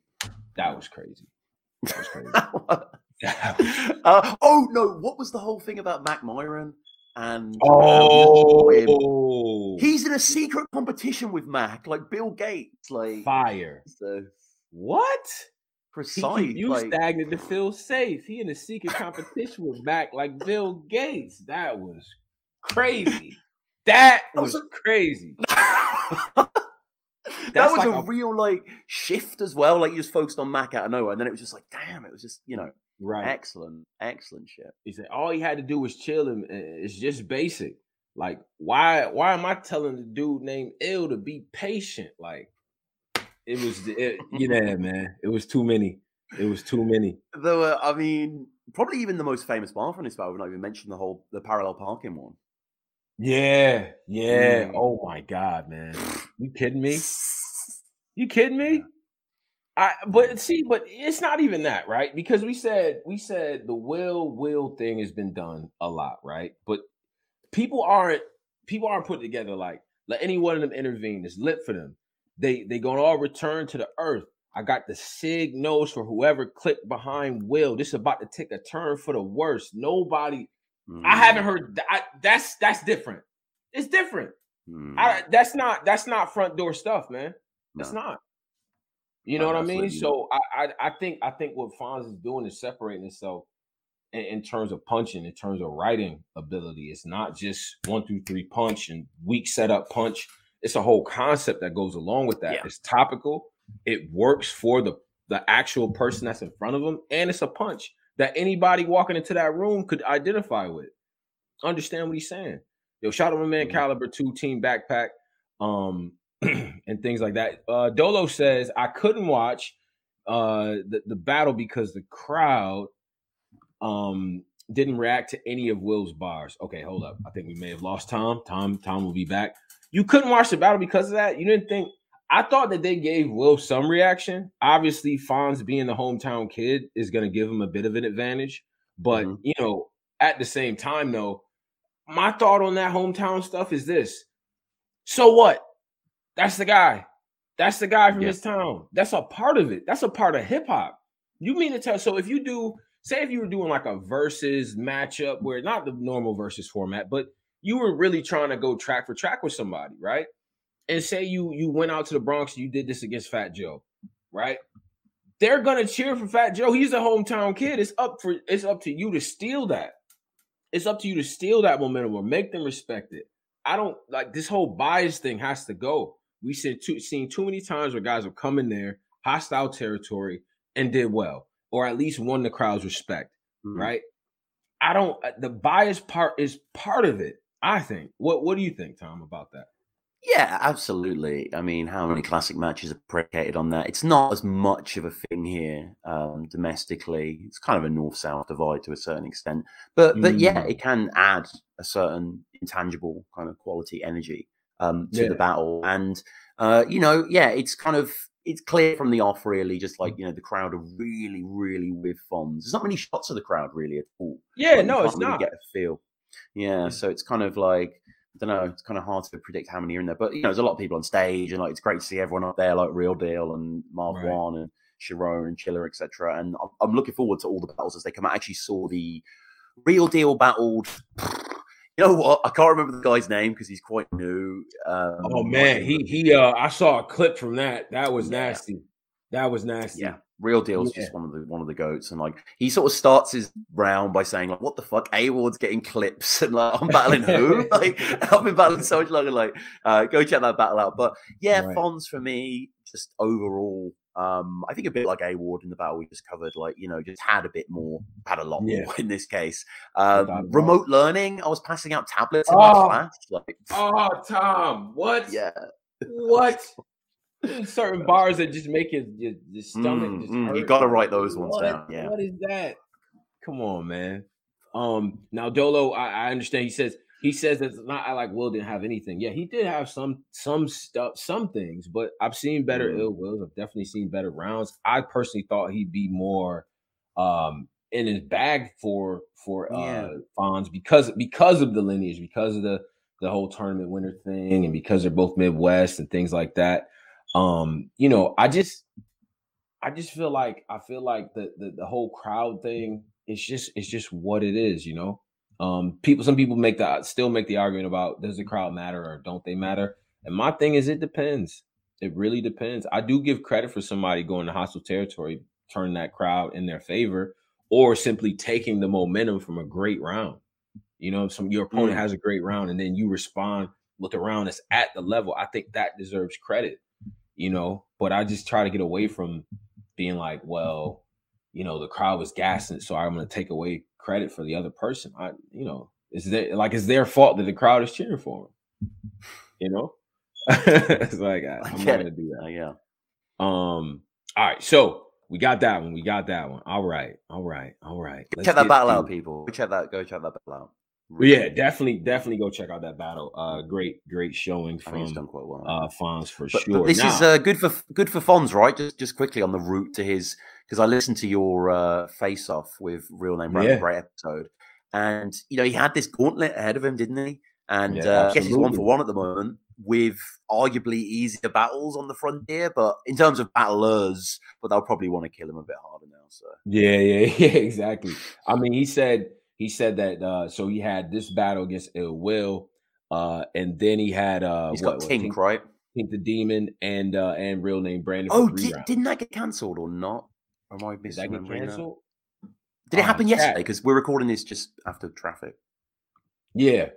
That was crazy. That was crazy. uh, oh no! What was the whole thing about Mac Myron? And oh, he's in a secret competition with Mac, like Bill Gates, like fire. So what? Precise. You like, stagnant to feel safe. He in a secret competition with Mac, like Bill Gates. That was crazy. That was crazy. that was like a, a, real like shift as well. Like you just focused on Mac out of nowhere, and then it was just like, damn, it was just you know Right. Excellent, excellent shit. He said all he had to do was chill him. It's just basic. Like, why why am I telling the dude named Ill to be patient? Like, it was it, you know, man. It was too many. It was too many. There were, I mean, probably even the most famous bar from this battle. We've not even mentioned the whole the parallel parking one. Yeah, yeah. Mm. Oh my god, man. You kidding me? You kidding me? I but see, but it's not even that, right? Because we said we said the will will thing has been done a lot, right? But people aren't people aren't put together like let any one of them intervene. It's lit for them. They they gonna all return to the earth. I got the signals for whoever clicked behind Will. This is about to take a turn for the worst. Nobody, mm. I haven't heard that. That's that's different. It's different. Mm. I, that's not that's not front door stuff, man. No. It's not. You know what I mean? So I, I, I think I think what Fonz is doing is separating itself in, in, terms of punching, in terms of writing ability. It's not just one through three punch and weak setup punch. It's a whole concept that goes along with that. Yeah. It's topical. It works for the the actual person that's in front of them, and it's a punch that anybody walking into that room could identify with. Understand what he's saying? Yo, shout out my man mm-hmm. Caliber Two Team Backpack. Um, and things like that. Uh, Dolo says I couldn't watch uh, the the battle because the crowd um, didn't react to any of Will's bars. Okay, hold up. I think we may have lost Tom. Tom Tom will be back. You couldn't watch the battle because of that. You didn't think. I thought that they gave Will some reaction. Obviously, Fonz being the hometown kid is going to give him a bit of an advantage. But mm-hmm. you know, at the same time, though, my thought on that hometown stuff is this: so what? That's the guy. That's the guy from yeah. his town. That's a part of it. That's a part of hip hop. You mean to tell? So if you do, say, if you were doing like a versus matchup where not the normal versus format, but you were really trying to go track for track with somebody, right? And say you you went out to the Bronx, you did this against Fat Joe, right? They're gonna cheer for Fat Joe. He's a hometown kid. It's up for it's up to you to steal that. It's up to you to steal that momentum or make them respect it. I don't like this whole bias thing has to go. We seen too, seen too many times where guys have come in there, hostile territory, and did well, or at least won the crowd's respect. Mm-hmm. Right? I don't. Uh, the bias part is part of it. I think. What What do you think, Tom, about that? Yeah, absolutely. I mean, how many classic matches are predicated on that? It's not as much of a thing here um, domestically. It's kind of a north-south divide to a certain extent, but but yeah, mm. it can add a certain intangible kind of quality energy um, to yeah. the battle. And uh, you know, yeah, it's kind of it's clear from the off, really, just like you know, the crowd are really, really with Fonz. There's not many shots of the crowd really at all. Yeah, no, it's really not. Get a feel. Yeah, so it's kind of like I don't know. It's kind of hard to predict how many are in there, but you know, there's a lot of people on stage, and like it's great to see everyone up there, like Real Deal and Marv right. Won and Sharon and Chiller, etc. And I'm looking forward to all the battles as they come out. I actually saw the Real Deal battled You know what? I can't remember the guy's name because he's quite new. Um, oh man, he he. Uh, I saw a clip from that. That was yeah. nasty. That was nasty. Yeah, real deal's yeah. just one of the one of the goats, and like he sort of starts his round by saying like, "What the fuck? A Ward's getting clips, and like I'm battling who? like I've been battling so much longer. Like, uh, go check that battle out." But yeah, right. Fonz for me, just overall um, I think a bit like A Ward in the battle we just covered, like you know, just had a bit more, had a lot yeah. more in this case. Um, remote learning, I was passing out tablets in oh. my class. Like, oh, Tom, what? Yeah, what? Certain bars that just make your, your, your stomach. Mm, mm, you got to write those ones what? down. Yeah. What is that? Come on, man. Um, now Dolo, I, I understand. He says he says it's not i like Will didn't have anything. Yeah, he did have some some stuff, some things, but I've seen better mm. ill wills. I've definitely seen better rounds. I personally thought he'd be more um in his bag for for yeah. uh Fonz because because of the lineage, because of the the whole tournament winner thing, and because they're both Midwest and things like that. Um, you know, I just I just feel like I feel like the the, the whole crowd thing. It's just it's just what it is, you know. Um, people, some people make the still make the argument about does the crowd matter or don't they matter? And my thing is, it depends. It really depends. I do give credit for somebody going to hostile territory, turn that crowd in their favor, or simply taking the momentum from a great round. You know, some your opponent mm. has a great round, and then you respond with a round that's at the level. I think that deserves credit. You know, but I just try to get away from being like, well, you know, the crowd was gassing, so I'm going to take away credit for the other person. I, you know, it's their like it's their fault that the crowd is cheering for them. You know, it's like I, am not gonna do that. yeah. Um. All right. So we got that one. We got that one. All right. All right. All right. Let's check that battle out, people. Go check that. Go check that battle out. Really yeah, definitely, definitely go check out that battle. Uh, great, great showing from well. uh Fonz for but, sure. But this now, is uh, good for good for Fonz, right? Just just quickly on the route to his because I listened to your uh, face off with real name Brandon yeah. Gray episode, and you know he had this gauntlet ahead of him, didn't he? And yeah, uh, I guess he's one for one at the moment with arguably easier battles on the frontier, but in terms of battlers, but they'll probably want to kill him a bit harder now. So yeah, yeah, yeah, exactly. I mean, he said he said that uh so he had this battle against Ill Will, uh, and then he had uh he's what, got Tink, Tink, right? Tink the Demon and uh and real name Brandon. Oh, did, not that get cancelled or not? Or am I misremembering that? Did it um, happen yesterday? Because we're recording this just after traffic. Yeah.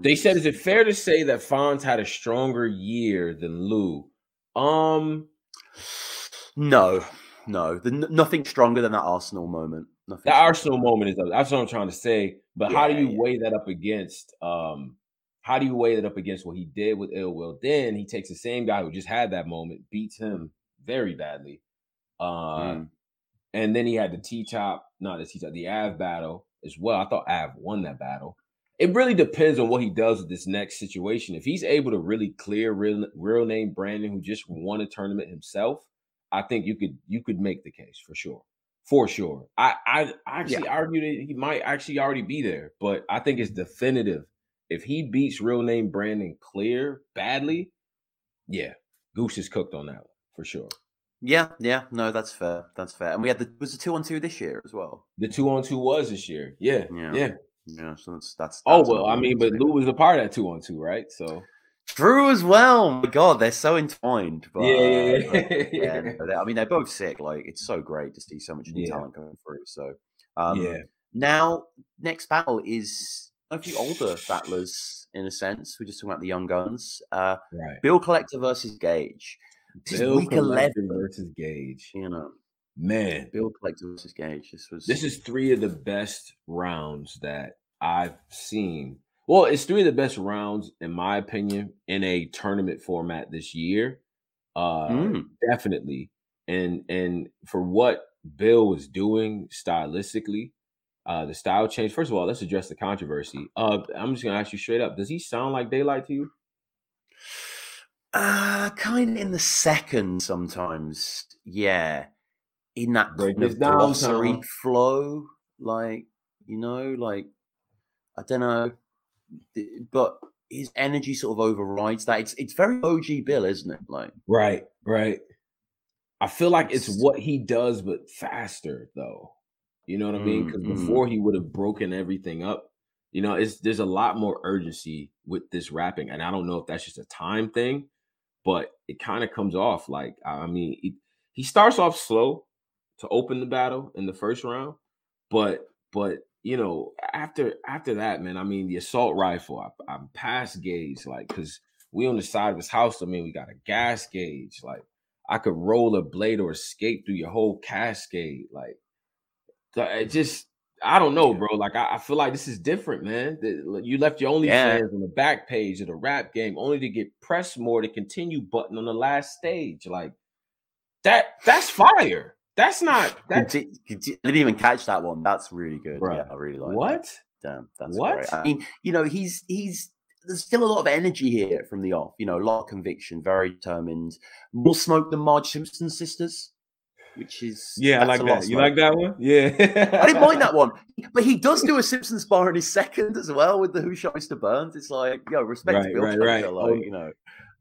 They said, is it fair to say that Fonz had a stronger year than Lou? Um, no, no, the, nothing stronger than that Arsenal moment. Nothing the Arsenal moment is that's what I'm trying to say. But yeah, how do you yeah. weigh that up against? Um, how do you weigh that up against what he did with Ill Will? Then he takes the same guy who just had that moment, beats him very badly, uh, mm. and then he had the T top, not the T top, the Av battle as well. I thought Av won that battle. It really depends on what he does with this next situation. If he's able to really clear real, real name Brandon, who just won a tournament himself, I think you could you could make the case for sure, for sure. I I actually yeah. argue that he might actually already be there, but I think it's definitive. If he beats real name Brandon clear badly, yeah, Goose is cooked on that one for sure. Yeah, yeah, no, that's fair. That's fair. And we had the was the two on two this year as well. The two on two was this year. Yeah, yeah, yeah. yeah so that's that's. Oh, that's oh well, I mean, but Lou was a part of that two on two, right? So Drew as well. my God, they're so entwined. But, yeah, yeah, yeah. yeah I mean, they're both sick. Like, it's so great to see so much new yeah. talent coming through. So, um, yeah. Now, next battle is a few older battlers in a sense. We're just talking about the young guns. Uh, right. Bill Collector versus Gage. Bill week Collector 11 versus Gage. You know, man, Bill Collector versus Gage. This was. This is three of the best rounds that I've seen. Well, it's three of the best rounds, in my opinion, in a tournament format this year. Uh, mm. Definitely, and and for what Bill was doing stylistically, uh, the style change. First of all, let's address the controversy. Uh, I'm just gonna ask you straight up: Does he sound like Daylyt to you? Uh, kind of in the second sometimes. Yeah, in that kind of glossary flow, like you know, like I don't know, but his energy sort of overrides that. It's it's very OG Bill, isn't it? Like right, right. I feel like it's what he does, but faster though. You know what I mean? Because mm, mm. before he would have broken everything up. You know, it's there's a lot more urgency with this rapping, and I don't know if that's just a time thing, but it kind of comes off like I mean, he, he starts off slow to open the battle in the first round, but but you know after after that, man, I mean the assault rifle, I, I'm past gauge, like because we on the side of his house. I mean, we got a gas gauge, like I could roll a blade or escape through your whole cascade, like it just I don't know, bro. Like I, I, feel like this is different, man. You left your only yeah. fans on the back page of the rap game only to get pressed more to continue button on the last stage. Like that that's fire. That's not that I didn't even catch that one. That's really good. Bro. Yeah, I really like what? That. Damn, that's what? Great. I mean, you know, he's he's there's still a lot of energy here from the off, you know, a lot of conviction, very determined, more smoke than Marge Simpson sisters which is yeah, I like that. You like that one? Yeah, I didn't mind that one, but he does do a Simpsons bar in his second as well with the Who Shot Mr. Burns. It's like yo, respect right, right, right. Like, oh, you know.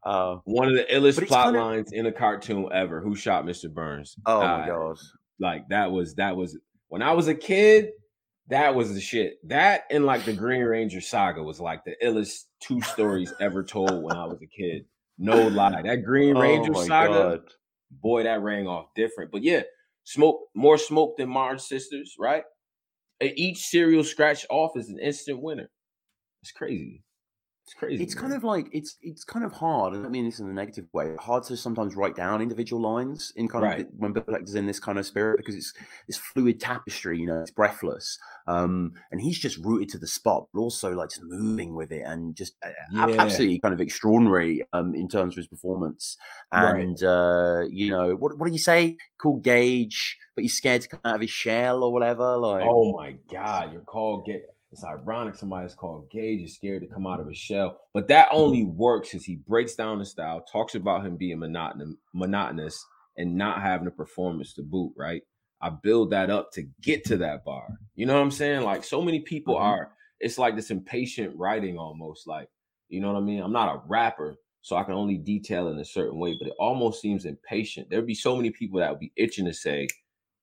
Uh, one of the illest plot kind of... lines in a cartoon ever. Who shot Mr. Burns? Oh uh, my god! Like that was that was when I was a kid. That was the shit. That and like the Green Ranger saga was like the illest two stories ever told when I was a kid. No lie. That Green oh Ranger oh saga. God boy, that rang off different. But yeah, smoke more smoke than Marge sisters, right? each serial scratch off is an instant winner. It's crazy. It's crazy. It's man. kind of like it's it's kind of hard. I don't mean this in a negative way. Hard to sometimes write down individual lines in kind right. of when Bill is in this kind of spirit because it's this fluid tapestry. You know, it's breathless. Um, and he's just rooted to the spot, but also like just moving with it and just yeah. absolutely kind of extraordinary um in terms of his performance. And right. uh, you know, what what do you say? Called Gage, but he's scared to come out of his shell or whatever. Like, oh my god, you're called Gage it's ironic somebody's called Gage is scared to come out of his shell, but that only works because he breaks down the style, talks about him being monotonous, monotonous, and not having a performance to boot. Right? I build that up to get to that bar. You know what I'm saying? Like so many people mm-hmm. are. It's like this impatient writing almost. Like you know what I mean? I'm not a rapper, so I can only detail in a certain way, but it almost seems impatient. There'd be so many people that would be itching to say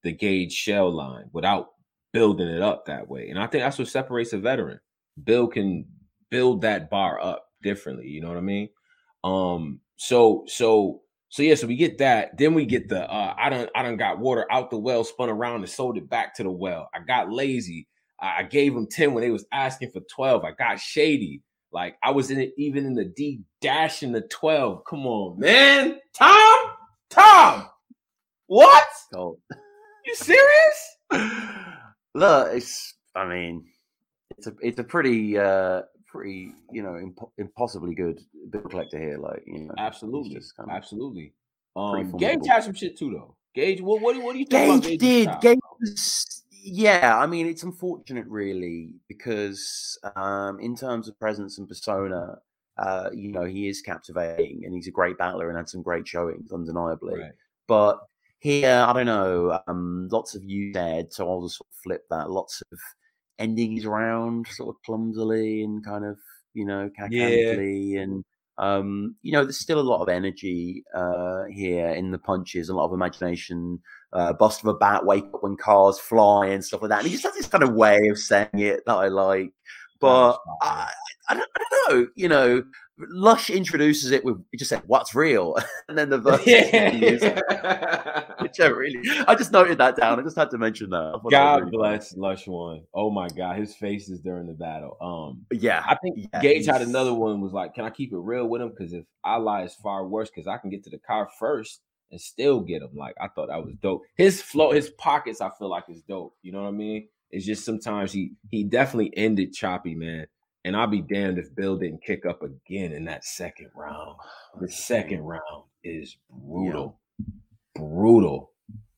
the Gage shell line without building it up that way. And I think that's what separates a veteran. Bill can build that bar up differently. You know what I mean? Um, so so so yeah, so we get that. Then we get the uh I don't I don't got water out the well, spun around and sold it back to the well. I got lazy. I, I gave them 10 when they was asking for 12. I got shady. Like I was in it even in the D dashing the 12. Come on, man. Tom, Tom, what? Oh. You serious? Look, it's. I mean, it's a it's a pretty uh pretty you know imp- impossibly good bill collector here. Like you know, absolutely, kind of absolutely. Um, Gage had some shit too though. Gage, what what, what do you think? Gage did. Gage was, yeah, I mean, it's unfortunate really because um, in terms of presence and persona, uh, you know, he is captivating and he's a great battler and had some great showings, undeniably. Right. But here, I don't know. Um, lots of you said, so I'll just sort of flip that. Lots of endings around, sort of clumsily and kind of, you know, cacanically, yeah. and um, you know, there's still a lot of energy uh, here in the punches, a lot of imagination. Uh, bust of a bat, wake up when cars fly, and stuff like that. And he just has this kind of way of saying it that I like. But I, I, don't, I don't know, you know, Lush introduces it with he just said, "What's real," and then the verse. Yeah. Which I really, I just noted that down. I just had to mention that. God really bless funny. Lush one. Oh my God, his faces during the battle. Um, yeah, I think yeah, Gage had another one. Was like, "Can I keep it real with him? Because if I lie, it's far worse. Because I can get to the car first and still get him." Like I thought that was dope. His flow, his pockets, I feel like is dope. You know what I mean? It's just sometimes he he definitely ended choppy, man. And I'll be damned if Bill didn't kick up again in that second round. The second round is brutal. Yeah. Brutal.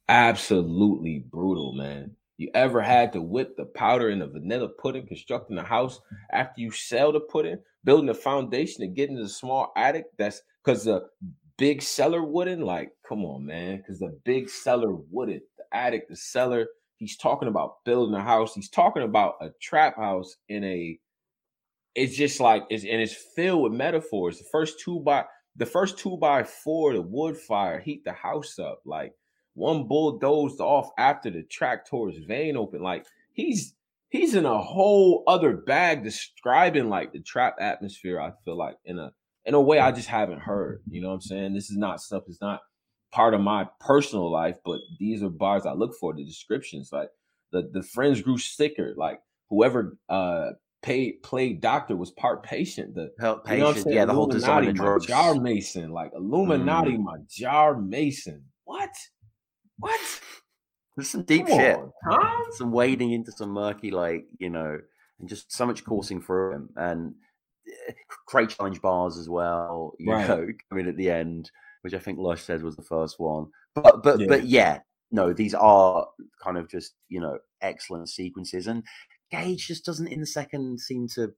Absolutely brutal, man. You ever had to whip the powder in the vanilla pudding, constructing a house after you sell the pudding, building a foundation to get into the small attic? That's because the big cellar wouldn't. Like, come on, man. Because the big cellar wouldn't. The attic, the cellar. He's talking about building a house. He's talking about a trap house in a it's just like it's and it's filled with metaphors. The first two by the first two by four, the wood fire heat the house up. Like one bull dozed off after the track tractor's vein open. Like he's he's in a whole other bag describing like the trap atmosphere. I feel like in a in a way I just haven't heard. You know what I'm saying? This is not stuff. It's not part of my personal life, but these are bars I look for. The descriptions, like the the friends grew sicker. Like whoever uh paid played doctor was part patient. The Help patient, you know yeah, the whole design of drugs. Jar Mason, like Illuminati, mm. my Jar Mason. What? What? There's some deep Come shit. On, huh? Some wading into some murky, like, you know, and just so much coursing through him. And uh, Crate Challenge bars as well, you right. know, coming at the end, which I think Lush said was the first one. But but yeah. but yeah, no, these are kind of just, you know, excellent sequences. And Gage just doesn't in the second seem to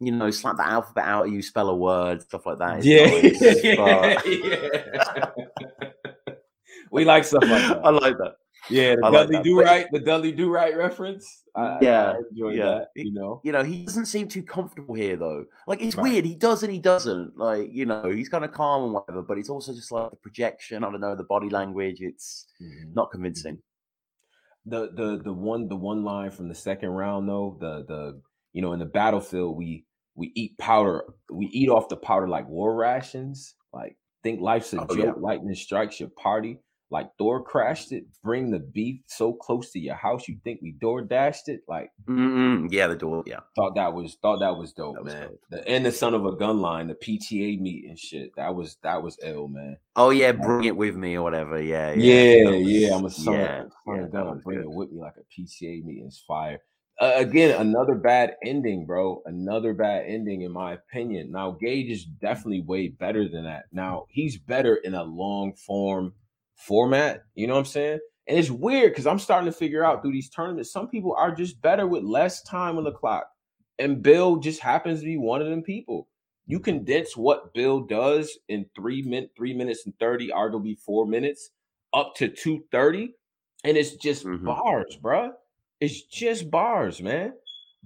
you know, slap the alphabet out of you, spell a word, stuff like that. It's yeah. Nice, yeah. we like stuff like that. I like that. Yeah, the I Dudley like Do Right, the Dudley Do Right reference. I, yeah, I enjoy yeah. that. You know, you know, he doesn't seem too comfortable here though. Like it's right. weird. He does and he doesn't. Like you know, he's kind of calm and whatever, but it's also just like the projection. I don't know the body language. It's mm-hmm. not convincing. The the the one the one line from the second round though the the you know in the battlefield we we eat powder we eat off the powder like war rations. Like think life's a oh, joke. yeah. lightning strikes your party like door crashed it, bring the beef so close to your house, you think we door dashed it? Like, mm yeah, the door, yeah. Thought that was thought that was dope, that was man. Dope. The, and the son of a gun line, the PTA meet and shit. That was that was ill, man. Oh yeah, bring it with me or whatever. Yeah, yeah, yeah. yeah I'm a son yeah, of a gun. Bring good. it with me like a PTA meeting's fire. Uh, again, another bad ending, bro. Another bad ending, in my opinion. Now, Gage is definitely way better than that. Now, he's better in a long form format. You know what I'm saying? And it's weird because I'm starting to figure out through these tournaments, some people are just better with less time on the clock. And Bill just happens to be one of them people. You condense what Bill does in three min, three minutes and 30, arguably four minutes, up to 230. And it's just mm-hmm. bars, bro. It's just bars, man.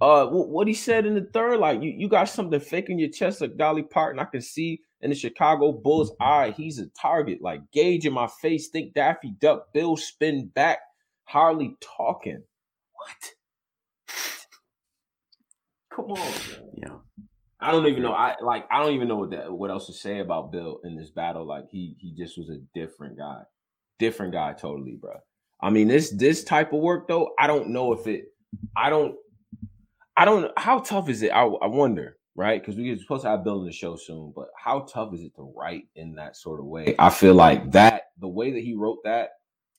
Uh what he said in the third, like you, you got something fake in your chest like Dolly Parton. I can see in the Chicago Bulls mm-hmm. eye, he's a target. Like Gage in my face, think Daffy Duck, Bill spin back, Harley talking. What? Come on, man. Yeah. I don't even know. I like. I don't even know what that. What else to say about Bill in this battle? Like he he just was a different guy, different guy totally, bro. I mean this this type of work though. I don't know if it. I don't. I don't. How tough is it? I, I wonder right? Because we're supposed to have building the show soon, but how tough is it to write in that sort of way? I feel like that the way that he wrote that,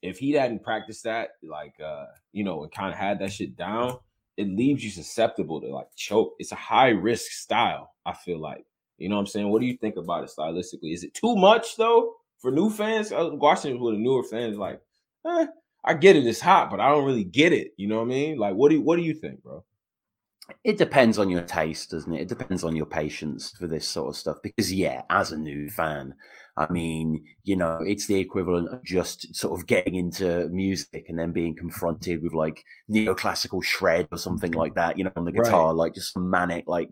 if he hadn't practiced that, like uh, you know, and kind of had that shit down, it leaves you susceptible to like choke. It's a high risk style, I feel like. You know what I'm saying? What do you think about it stylistically? Is it too much though for new fans? I was watching with the newer fans, like, eh, I get it, it's hot, but I don't really get it. You know what I mean? Like, what do you, what do you think, bro? It depends on your taste, doesn't it? It depends on your patience for this sort of stuff. Because, yeah, as a new fan, I mean, you know, it's the equivalent of just sort of getting into music and then being confronted with like neoclassical shred or something like that, you know, on the guitar, right. like just manic, like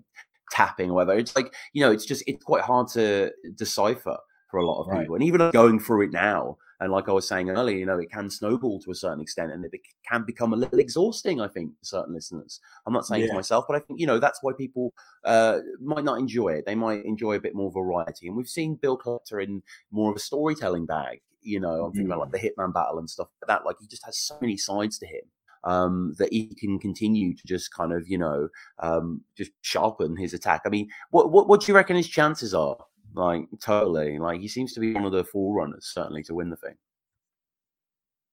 tapping or whatever. It's like, you know, it's just, it's quite hard to decipher for a lot of right. people. And even going through it now, and like I was saying earlier, you know, it can snowball to a certain extent and it can become a little exhausting, I think, for certain listeners. I'm not saying yeah. to myself, but I think, you know, that's why people uh, might not enjoy it. They might enjoy a bit more variety. And we've seen Bill Collector in more of a storytelling bag. You know, I'm thinking mm. about like the Hitman battle and stuff like that. Like he just has so many sides to him. Um, that he can continue to just kind of, you know, um, just sharpen his attack. I mean, what, what, what do you reckon his chances are like totally, like he seems to be one of the forerunners, certainly to win the thing.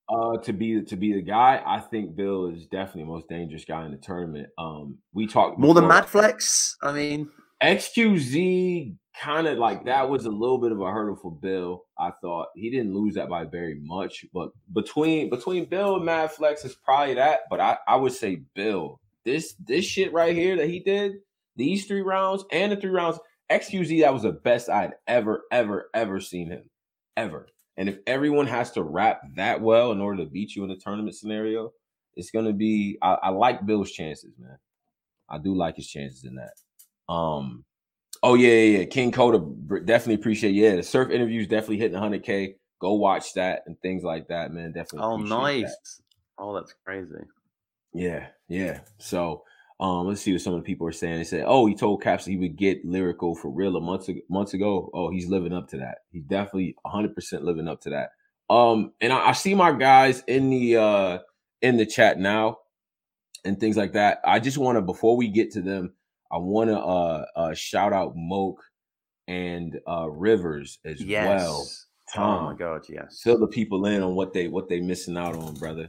Uh, to be to be the guy, I think Bill is definitely the most dangerous guy in the tournament. Um, we talked more than Madflex. I mean, XQZ kind of like that was a little bit of a hurdle for Bill. I thought he didn't lose that by very much, but between between Bill and Madflex is probably that. But I I would say Bill. This this shit right here that he did, these three rounds and the three rounds, XQZ, that was the best I'd ever, ever, ever seen him. Ever. And if everyone has to rap that well in order to beat you in a tournament scenario, it's gonna be I, I like Bill's chances, man. I do like his chances in that. Um oh yeah, yeah, yeah. King Coda definitely appreciate yeah. The surf interviews definitely hitting 100k. Go watch that and things like that, man. Definitely. Oh, nice. That. Oh, that's crazy. Yeah, yeah. So um, let's see what some of the people are saying. They said, "Oh, he told Caps he would get lyrical for real a month ago, months ago. Oh, he's living up to that. He's definitely 100 percent living up to that." Um, and I, I, see my guys in the uh in the chat now and things like that. I just want to before we get to them, I want to uh, uh shout out Moke and uh Rivers as yes. well. Tom, oh my god, yes. Fill the people in on what they what they missing out on, brother.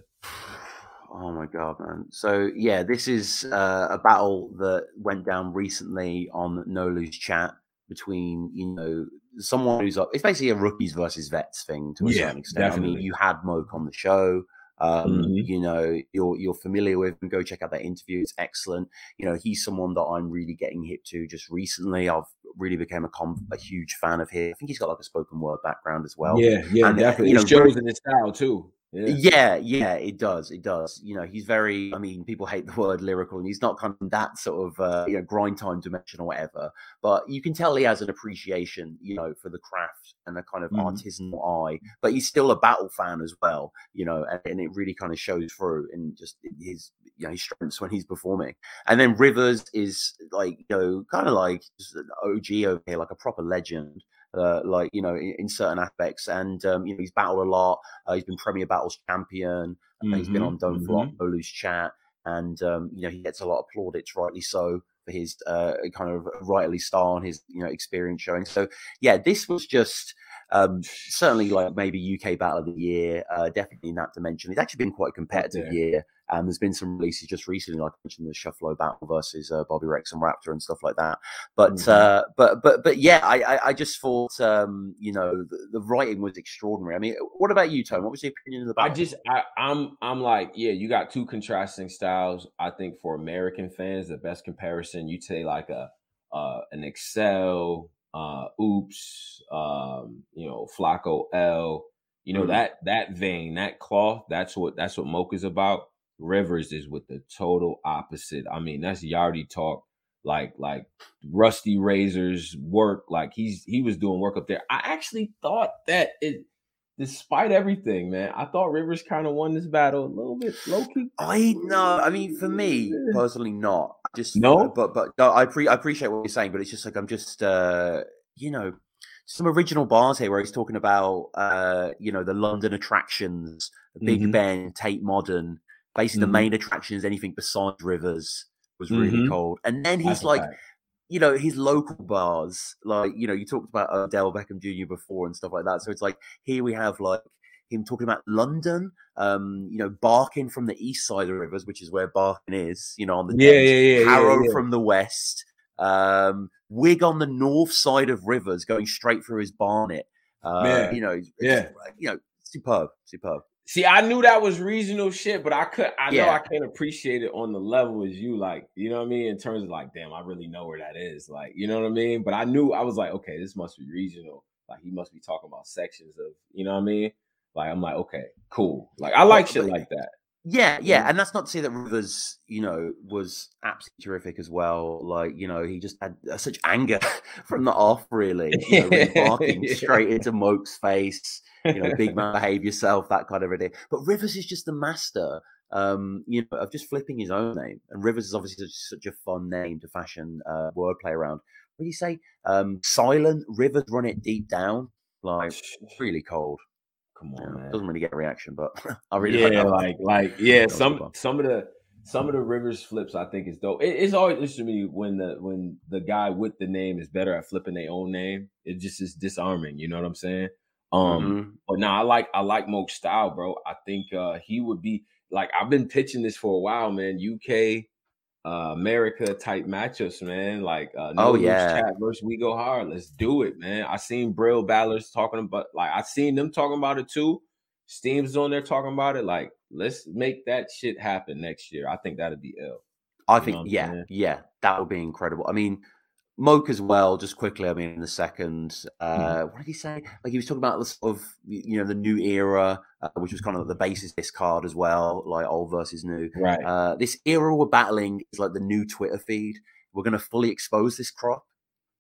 Oh my god, man! So yeah, this is uh, a battle that went down recently on No Lose chat between you know someone who's up. It's basically a rookies versus vets thing to a yeah, certain extent. Definitely. I mean, you had Moke on the show. Um, mm-hmm. You know, you're you're familiar with him. Go check out that interview; it's excellent. You know, he's someone that I'm really getting hip to just recently. I've really became a com- a huge fan of his. I think he's got like a spoken word background as well. Yeah, yeah, and, uh, definitely. You know, shows in his style too. Yeah. yeah. yeah, it does. It does. You know, he's very. I mean, people hate the word lyrical, and he's not kind of that sort of uh, you know grind time dimension or whatever. But you can tell he has an appreciation, you know, for the craft and a kind of mm. artisanal eye. But he's still a battle fan as well, you know, and, and it really kind of shows through in just his you know his strengths when he's performing. And then Rivers is like you know kind of like just an OG over here, like a proper legend uh, like you know in, in certain aspects. And um, you know he's battled a lot. Uh, he's been Premier Battles champion. Mm-hmm. He's been on Don't mm-hmm. Flop, No Lose Chat, and um, you know he gets a lot of plaudits, rightly so, for his uh, kind of rightly star and his you know experience showing. So yeah, this was just. Um, certainly, like maybe UK Battle of the Year, uh, definitely in that dimension. It's actually been quite a competitive year. And there's been some releases just recently, like I mentioned, the Shufflo battle versus uh, Bobby Rex and Raptor and stuff like that. But mm-hmm. uh, but but but yeah, I I, I just thought um, you know the, the, writing was extraordinary. I mean, what about you, Tom? What was your opinion of the battle? I just I, I'm I'm like yeah, you got two contrasting styles. I think for American fans, the best comparison you say like a uh, an Excel, uh, Oops, um, you know, Flacco L. You know mm-hmm. that that vein, that cloth. That's what that's what Moke is about. Rivers is with the total opposite. I mean, that's Yardy talk. Like like Rusty Razor's work. Like he's he was doing work up there. I actually thought that it despite everything, man, I thought Rivers kind of won this battle a little bit low key. I know. I mean, for me personally, not just no. But but no, I pre- I appreciate what you're saying, but it's just like I'm just uh you know some original bars here where he's talking about uh you know the London attractions, Big mm-hmm. Ben, Tate Modern, Basically, mm-hmm. the main attraction is anything besides rivers was really mm-hmm. cold. And then he's like, you know, his local bars, like, you know, you talked about Odell Beckham Jr. before and stuff like that. So it's like, here we have like him talking about London, um, you know, Barking from the east side of the rivers, which is where Barking is, you know, on the yeah, yeah, yeah, Harrow yeah, yeah. from the west, um, Wig on the north side of rivers going straight through his barnet. Uh, you know, yeah, you know, superb, superb. See, I knew that was regional shit, but I could I yeah. know I can't appreciate it on the level as you like, you know what I mean? In terms of like, damn, I really know where that is. Like, you know what I mean? But I knew I was like, okay, this must be regional. Like he must be talking about sections of, you know what I mean? Like I'm like, okay, cool. Like I like shit like that. Yeah, yeah, and that's not to say that Rivers, you know, was absolutely terrific as well. Like, you know, he just had uh, such anger from the off, really, you know, really barking yeah. straight into Moke's face you know, big man, behave yourself, that kind of idea. But Rivers is just the master, um, you know, of just flipping his own name. And Rivers is obviously such, such a fun name to fashion uh, wordplay around. What do you say? Um, silent Rivers run it deep down, like really cold. Come on, yeah, doesn't really get a reaction, but I really yeah, like like yeah, some some of the some of the Rivers flips I think is dope. It, it's always interesting to me when the when the guy with the name is better at flipping their own name. It just is disarming. You know what I'm saying? Um, mm-hmm. but now I like I like Moke's style, bro. I think uh he would be like I've been pitching this for a while, man. UK uh America type matchups, man. Like uh no oh yeah, chat versus we go hard. Let's do it, man. I seen Brill Ballers talking about like I seen them talking about it too. Steam's on there talking about it. Like, let's make that shit happen next year. I think that'd be ill. I you think, yeah, saying? yeah, that would be incredible. I mean, Moke as well, just quickly, I mean, in the second, mm. uh, what did he say? Like he was talking about the sort of, you know, the new era, uh, which was kind of the basis this card as well, like old versus new. Right. Uh, this era we're battling is like the new Twitter feed. We're going to fully expose this crop.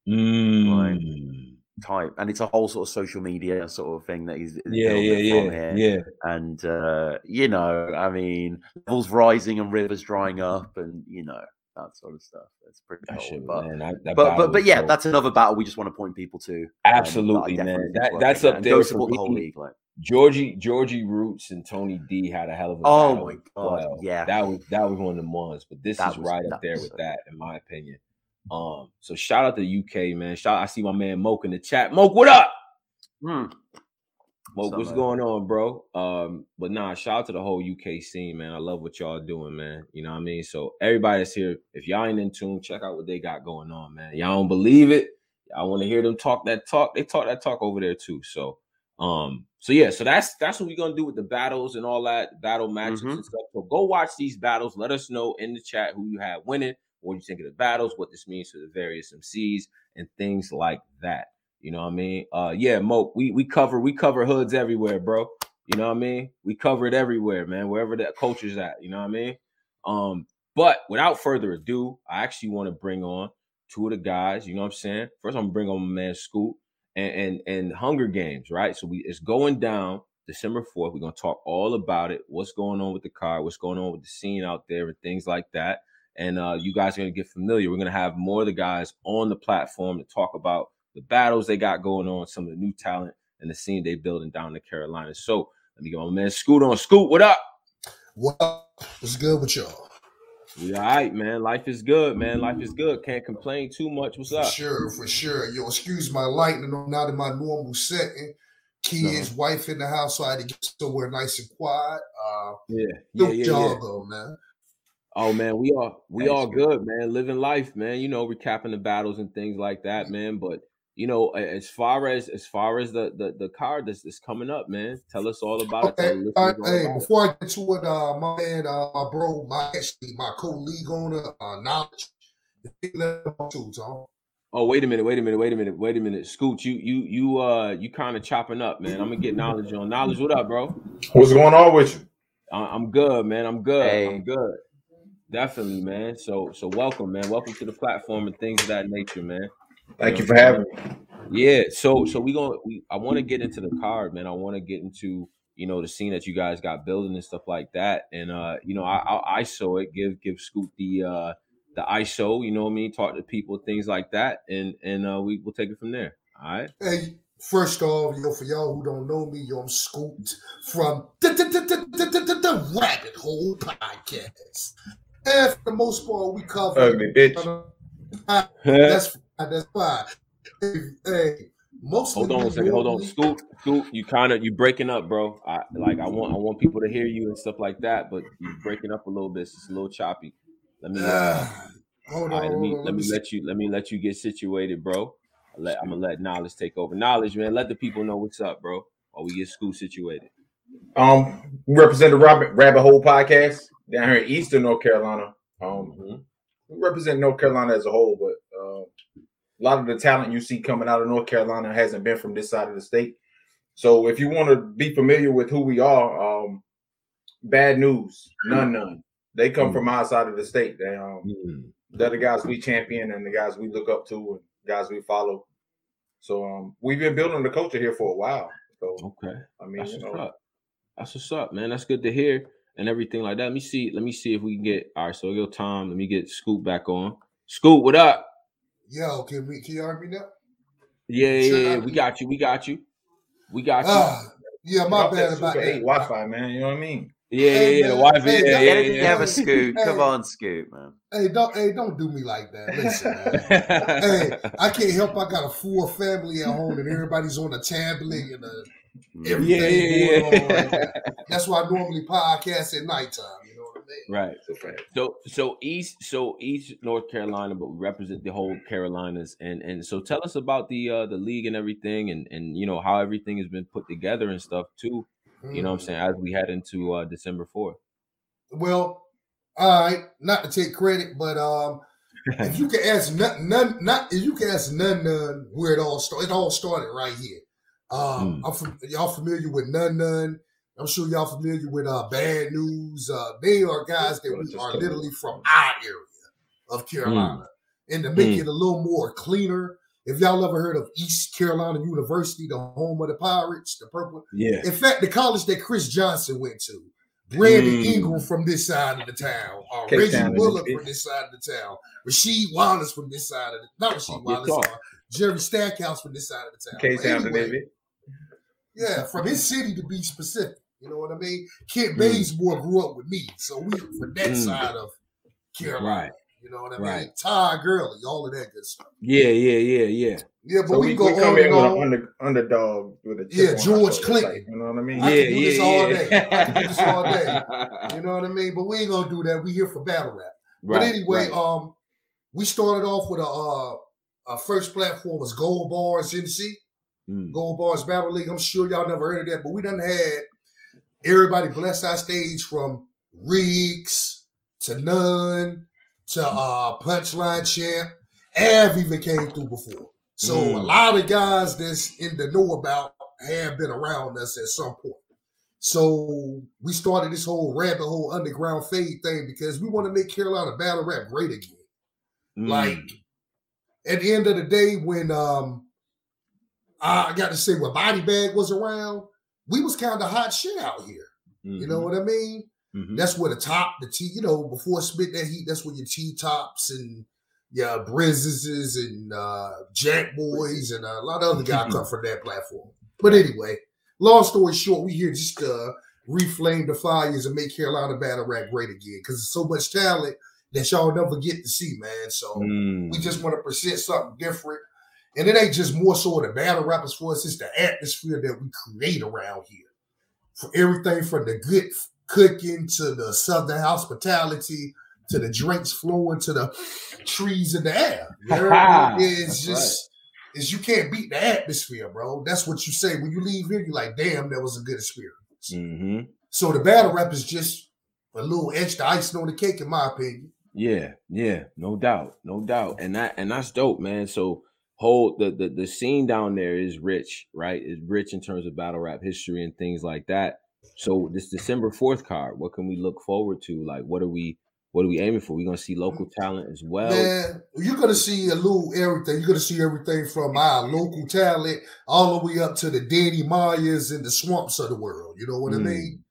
Mm. Like, type, and it's a whole sort of social media sort of thing that he's yeah, yeah, yeah, here. yeah. And uh, you know, I mean, levels rising and rivers drying up, and you know that sort of stuff. It's pretty cool. shit, but, man, but but but yeah, dope. that's another battle we just want to point people to. um, Absolutely, that man. That- that's up there Go support the whole league, like. Georgie Georgie Roots and Tony D had a hell of a Oh my God, well. yeah. that was that was one of the ones. But this That is was- right up there with so that, in my opinion. Um, so shout out to the UK man. Shout I see my man Moke in the chat. Moke, what up? Hmm. Moke, what's going on, bro? Um, but nah, shout out to the whole UK scene, man. I love what y'all doing, man. You know what I mean? So everybody that's here, if y'all ain't in tune, check out what they got going on, man. Y'all don't believe it. I want to hear them talk that talk. They talk that talk over there too. So um, so yeah, so that's that's what we're gonna do with the battles and all that battle matches Mhm. and stuff. So go watch these battles. Let us know in the chat who you have winning, what you think of the battles, what this means to the various MCs, and things like that. You know what I mean? Uh yeah, Mo, we we cover we cover hoods everywhere, bro. You know what I mean? We cover it everywhere, man, wherever that culture's at, you know what I mean? Um, but without further ado, I actually want to bring on two of the guys, you know what I'm saying? First, I'm gonna bring on my man Scoop and and, and Hunger Games, right? So we it's going down December 4th. We're gonna talk all about it, what's going on with the car? what's going on with the scene out there, and things like that. And uh, you guys are gonna get familiar. We're gonna have more of the guys on the platform to talk about the battles they got going on, some of the new talent and the scene they building down in Carolina. So let me get my man Scoot on. Scoot, what up? What up? What's good with y'all? We all right, man. Life is good, man. Life is good. Can't complain too much. What's For up? sure, for sure. Yo, excuse my lightning. I'm not in my normal setting. Kids, Uh-huh. wife in the house, so I had to get somewhere nice and quiet. Uh, Yeah, yeah, yeah, y'all yeah. though, man. Oh man, we are we Thanks, all good, man. Living life, man. You know, recapping the battles and things like that, man. But you know, as far as as far as the the, the card that's, that's coming up, man. Tell us all about it. Okay, the all listeners hey, about it. before I get to it, uh, my man, uh, my bro, my actually my co-league owner, uh, knowledge. Oh, wait a minute, wait a minute, wait a minute, wait a minute. Scoot, you you you uh you kind of chopping up, man. I'm gonna get knowledge on knowledge. What up, bro? What's going on with you? I- I'm good, man. I'm good. Hey. I'm good. Definitely, man. So so welcome, man. Welcome to the platform and things of that nature, man. Thank know you for having me. Yeah, so so we going we I want to get into the card, man. I want to get into you know the scene that you guys got building and stuff like that. And uh, you know, I I ISO it, give give Scoot the uh the ISO, you know what I mean, talk to people, things like that, and and uh we will take it from there. All right. Hey, first off, yo, for y'all who don't know me, yo, I'm Scooped from the, the, the, the, the, the, the Rabbit Hole Podcast. And for the most part, we cover. Ugly bitch. That's fine. That's fine. Hey, hey most hold on a second. Hold on, normally- Scoot. Scoot, you kind of you breaking up, bro. I like I want I want people to hear you and stuff like that, but you breaking up a little bit. It's a little choppy. Let me uh, Ah, hold All on, right, let hold me on. let me let you let me let you get situated, bro. I'll let, I'm gonna let knowledge take over. Knowledge, man. Let the people know what's up, bro. While we get school situated. Um, we represent the Rabbit, Rabbit Hole podcast down here in Eastern North Carolina. Um, Mhm. we represent North Carolina as a whole, but a lot of the talent you see coming out of North Carolina hasn't been from this side of the state. So if you want to be familiar with who we are, um, bad news, none, none. They come from our side of the state. They um, Mm. they're the guys we champion and the guys we look up to and guys we follow. So um, we've been building the culture here for a while. So Okay, I mean, that's you what's know, up. That's what's up, man. That's good to hear and everything like that. Let me see. Let me see if we can get. All right, so go time. Let me get Scoop back on. Scoop, what up? Yo, can we can you hear me now? Yeah, yeah, Sure, yeah. We got you. We got you. We got you. Ah, yeah, my off bad about that. Wi-Fi, man. You know what I mean? yeah, yeah, hey, yeah. The man. wife. Hey, yeah, y'all- yeah, Get it yeah, together, yeah. Scoot. Come on, Scoot, man. Hey, don't hey, don't do me like that. Listen, man. hey, I can't help. I got a full family at home, and everybody's on a tablet and a, Mm. yeah, everything yeah, going on right yeah. now. That's why I normally podcast at nighttime. You know what I mean? right. A. So so East so East North Carolina, but we represent the whole Carolinas, and and so tell us about the uh the league and everything, and and you know how everything has been put together and stuff too. You know what I'm Mm. saying as we head into uh December fourth. Well, all right. Not to take credit, but um, if you can ask none, none, not if you can ask none, none where it all started. It all started right here. Um, Hmm. I'm from, y'all familiar with none, none. I'm sure y'all familiar with uh bad news. Uh, they are guys that we are literally from our area of Carolina, and to make Hmm. it a little more cleaner. If y'all ever heard of East Carolina University, the home of the Pirates, the purple. Yeah. In fact, the college that Chris Johnson went to, Brandon Mm. Ingram from this side of the town, uh, Reggie Bullock from this side of the town, Rasheed Wallace from this side of the not Rasheed Oh, Wallace, uh, Jerry Stackhouse from this side of the town. Case Hampton, anyway, yeah, from his city to be specific. You know what I mean? Kent Mm. Bazemore grew up with me, so we from that Mm. side of Carolina. Right. You know what I Right. mean? Ty Gurley, all of that good stuff. Yeah, yeah, yeah, yeah. Yeah, but So we, we, go we come on in and with an on. under, underdog with a Yeah, George Clinton. like, you know what I mean? I yeah, can do yeah, this all yeah. day. I can do this all day. You know what I mean? But we ain't gonna do that. We here for battle rap. Right, but anyway, right. um, we started off with a uh, our first platform was Gold Bars NC, Mm. Gold Bars Battle League. I'm sure y'all never heard of that, but we done had everybody bless our stage from Riggs to None to uh Punchline Champ. Av even came through before. So Mm. a lot of guys that's in the know about have been around us at some point. So we started this whole rabbit hole underground fade thing because we want to make Carolina battle rap great again. Mm. Like at the end of the day, when um I got to say when Body Bag was around, we was kind of hot shit out here. You know what I mean? Mhm. That's where the top, the T, you know, before spit that heat, that's where your T tops and your Brizzes and uh Jack Boys and a lot of other guys come from that platform. But anyway, long story short, we here just to reflame the fires and make Carolina battle rap great again because there's so much talent that y'all never get to see, man. So Mm. we just want to present something different. And it ain't just more so the battle rappers for us, it's the atmosphere that we create around here. For everything from the good cooking to the southern hospitality to the drinks flowing to the trees in the air. You heard me? it's just is you can't beat the atmosphere, bro. That's what you say when you leave here. You're like, damn, that was a good experience. Mhm. So the battle rap is just a little extra icing on the cake, in my opinion. Yeah, yeah, no doubt, no doubt, and that and that's dope, man. So whole the the the scene down there is rich, right? Is rich in terms of battle rap history and things like that. So this December fourth card, what can we look forward to? Like, what are we what are we aiming for? We're gonna see local talent as well. Man, you're gonna see a little everything. You're gonna see everything from our local talent all the way up to the Danny Myers and the swamps of the world. You know what I Mm. mean?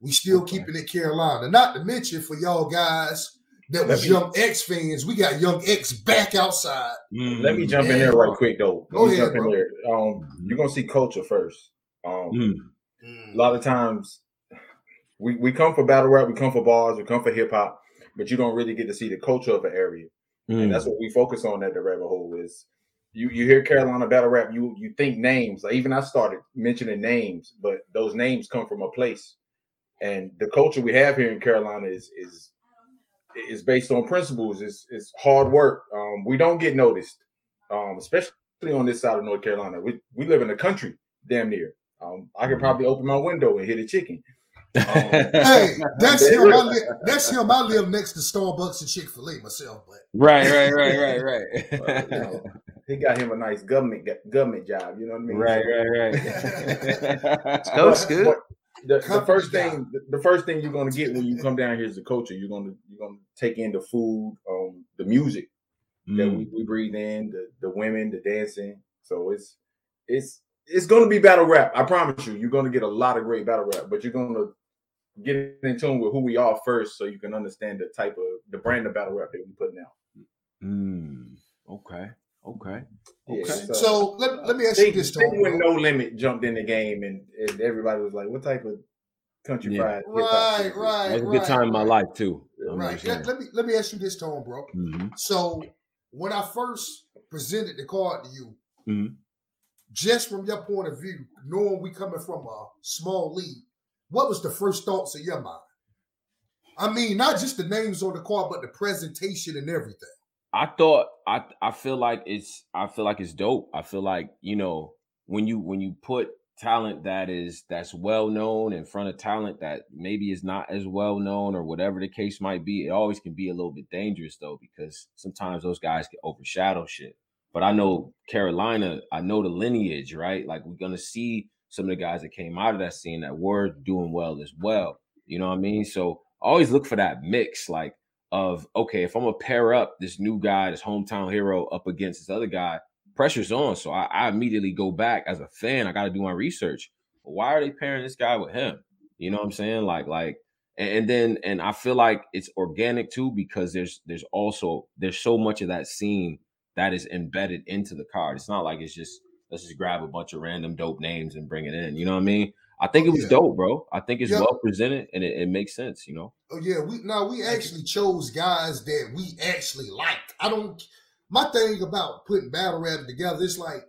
We still Okay. keeping it Carolina. Not to mention for y'all guys that was me- young X fans, we got young X back outside. Let me Mm. jump in there right quick though. Go ahead, jump in bro. there. Um, you're gonna see culture first. Um, Mm. Mm. a lot of times we, we come for battle rap, we come for bars, we come for hip hop, but you don't really get to see the culture of an area. Mm. And that's what we focus on at the rabbit hole is you you hear Carolina battle rap, you you think names. Like even I started mentioning names, but those names come from a place. And the culture we have here in Carolina is is is based on principles. It's it's hard work. Um, we don't get noticed, um, especially on this side of North Carolina. We we live in the country, damn near. Um, I could probably open my window and hit a chicken. Hey, that's him. I really- li- that's him. I live next to Starbucks and Chick Fil A myself, but right, right, right, right, Well, right. you know, he got him a nice government government job. You know what I mean? right, So- right, right. Go, But- Scoot. but The, the first thing, the- the first thing you're gonna get when you come down here is the culture. You're gonna you're gonna take in the food, um, the music that Mm. we, we breathe in, the the women, the dancing. So it's it's it's gonna be battle rap. I promise you. You're gonna get a lot of great battle rap, but you're gonna get in tune with who we are first, so you can understand the type of the brand of battle rap that we're putting out. Mm. Okay, okay, Yeah, okay. so- so let, let me ask you this, think Tone. when. No Limit jumped in the game, and, and everybody was like, "What type of country Yeah. fried?" hip-hop Right, right. That was a good time in my life too. I'm Right. Let, let me let me ask you this, Tone, bro. Mhm. So when I first presented the card to you, Mhm. just from your point of view, knowing we coming from a small league, what was the first thoughts of your mind? I mean, not just the names on the card, but the presentation and everything. I thought I I feel like it's I feel like it's dope. I feel like you know when you when you put talent that is that's well known in front of talent that maybe is not as well known or whatever the case might be, it always can be a little bit dangerous though because sometimes those guys can overshadow shit. But I know Carolina, I know the lineage, right? Like we're gonna see some of the guys that came out of that scene that were doing well as well. You know what I mean? So always look for that mix, like of okay, if I'm gonna pair up this new guy, this hometown hero, up against this other guy, pressure's on. So I, I immediately go back as a fan. I got to do my research. Why are they pairing this guy with him? You know what I'm saying? Like, like, and, and then, and I feel like it's organic too because there's, there's also there's so much of that scene that is embedded into the card. It's not like it's just let's just grab a bunch of random dope names and bring it in. You know what I mean? I think Oh, it was yeah. dope, bro. I think it's Yeah. well presented and it, it makes sense. You know? Oh yeah, we now we actually chose guys that we actually like. I don't. My thing about putting battle rap together is like,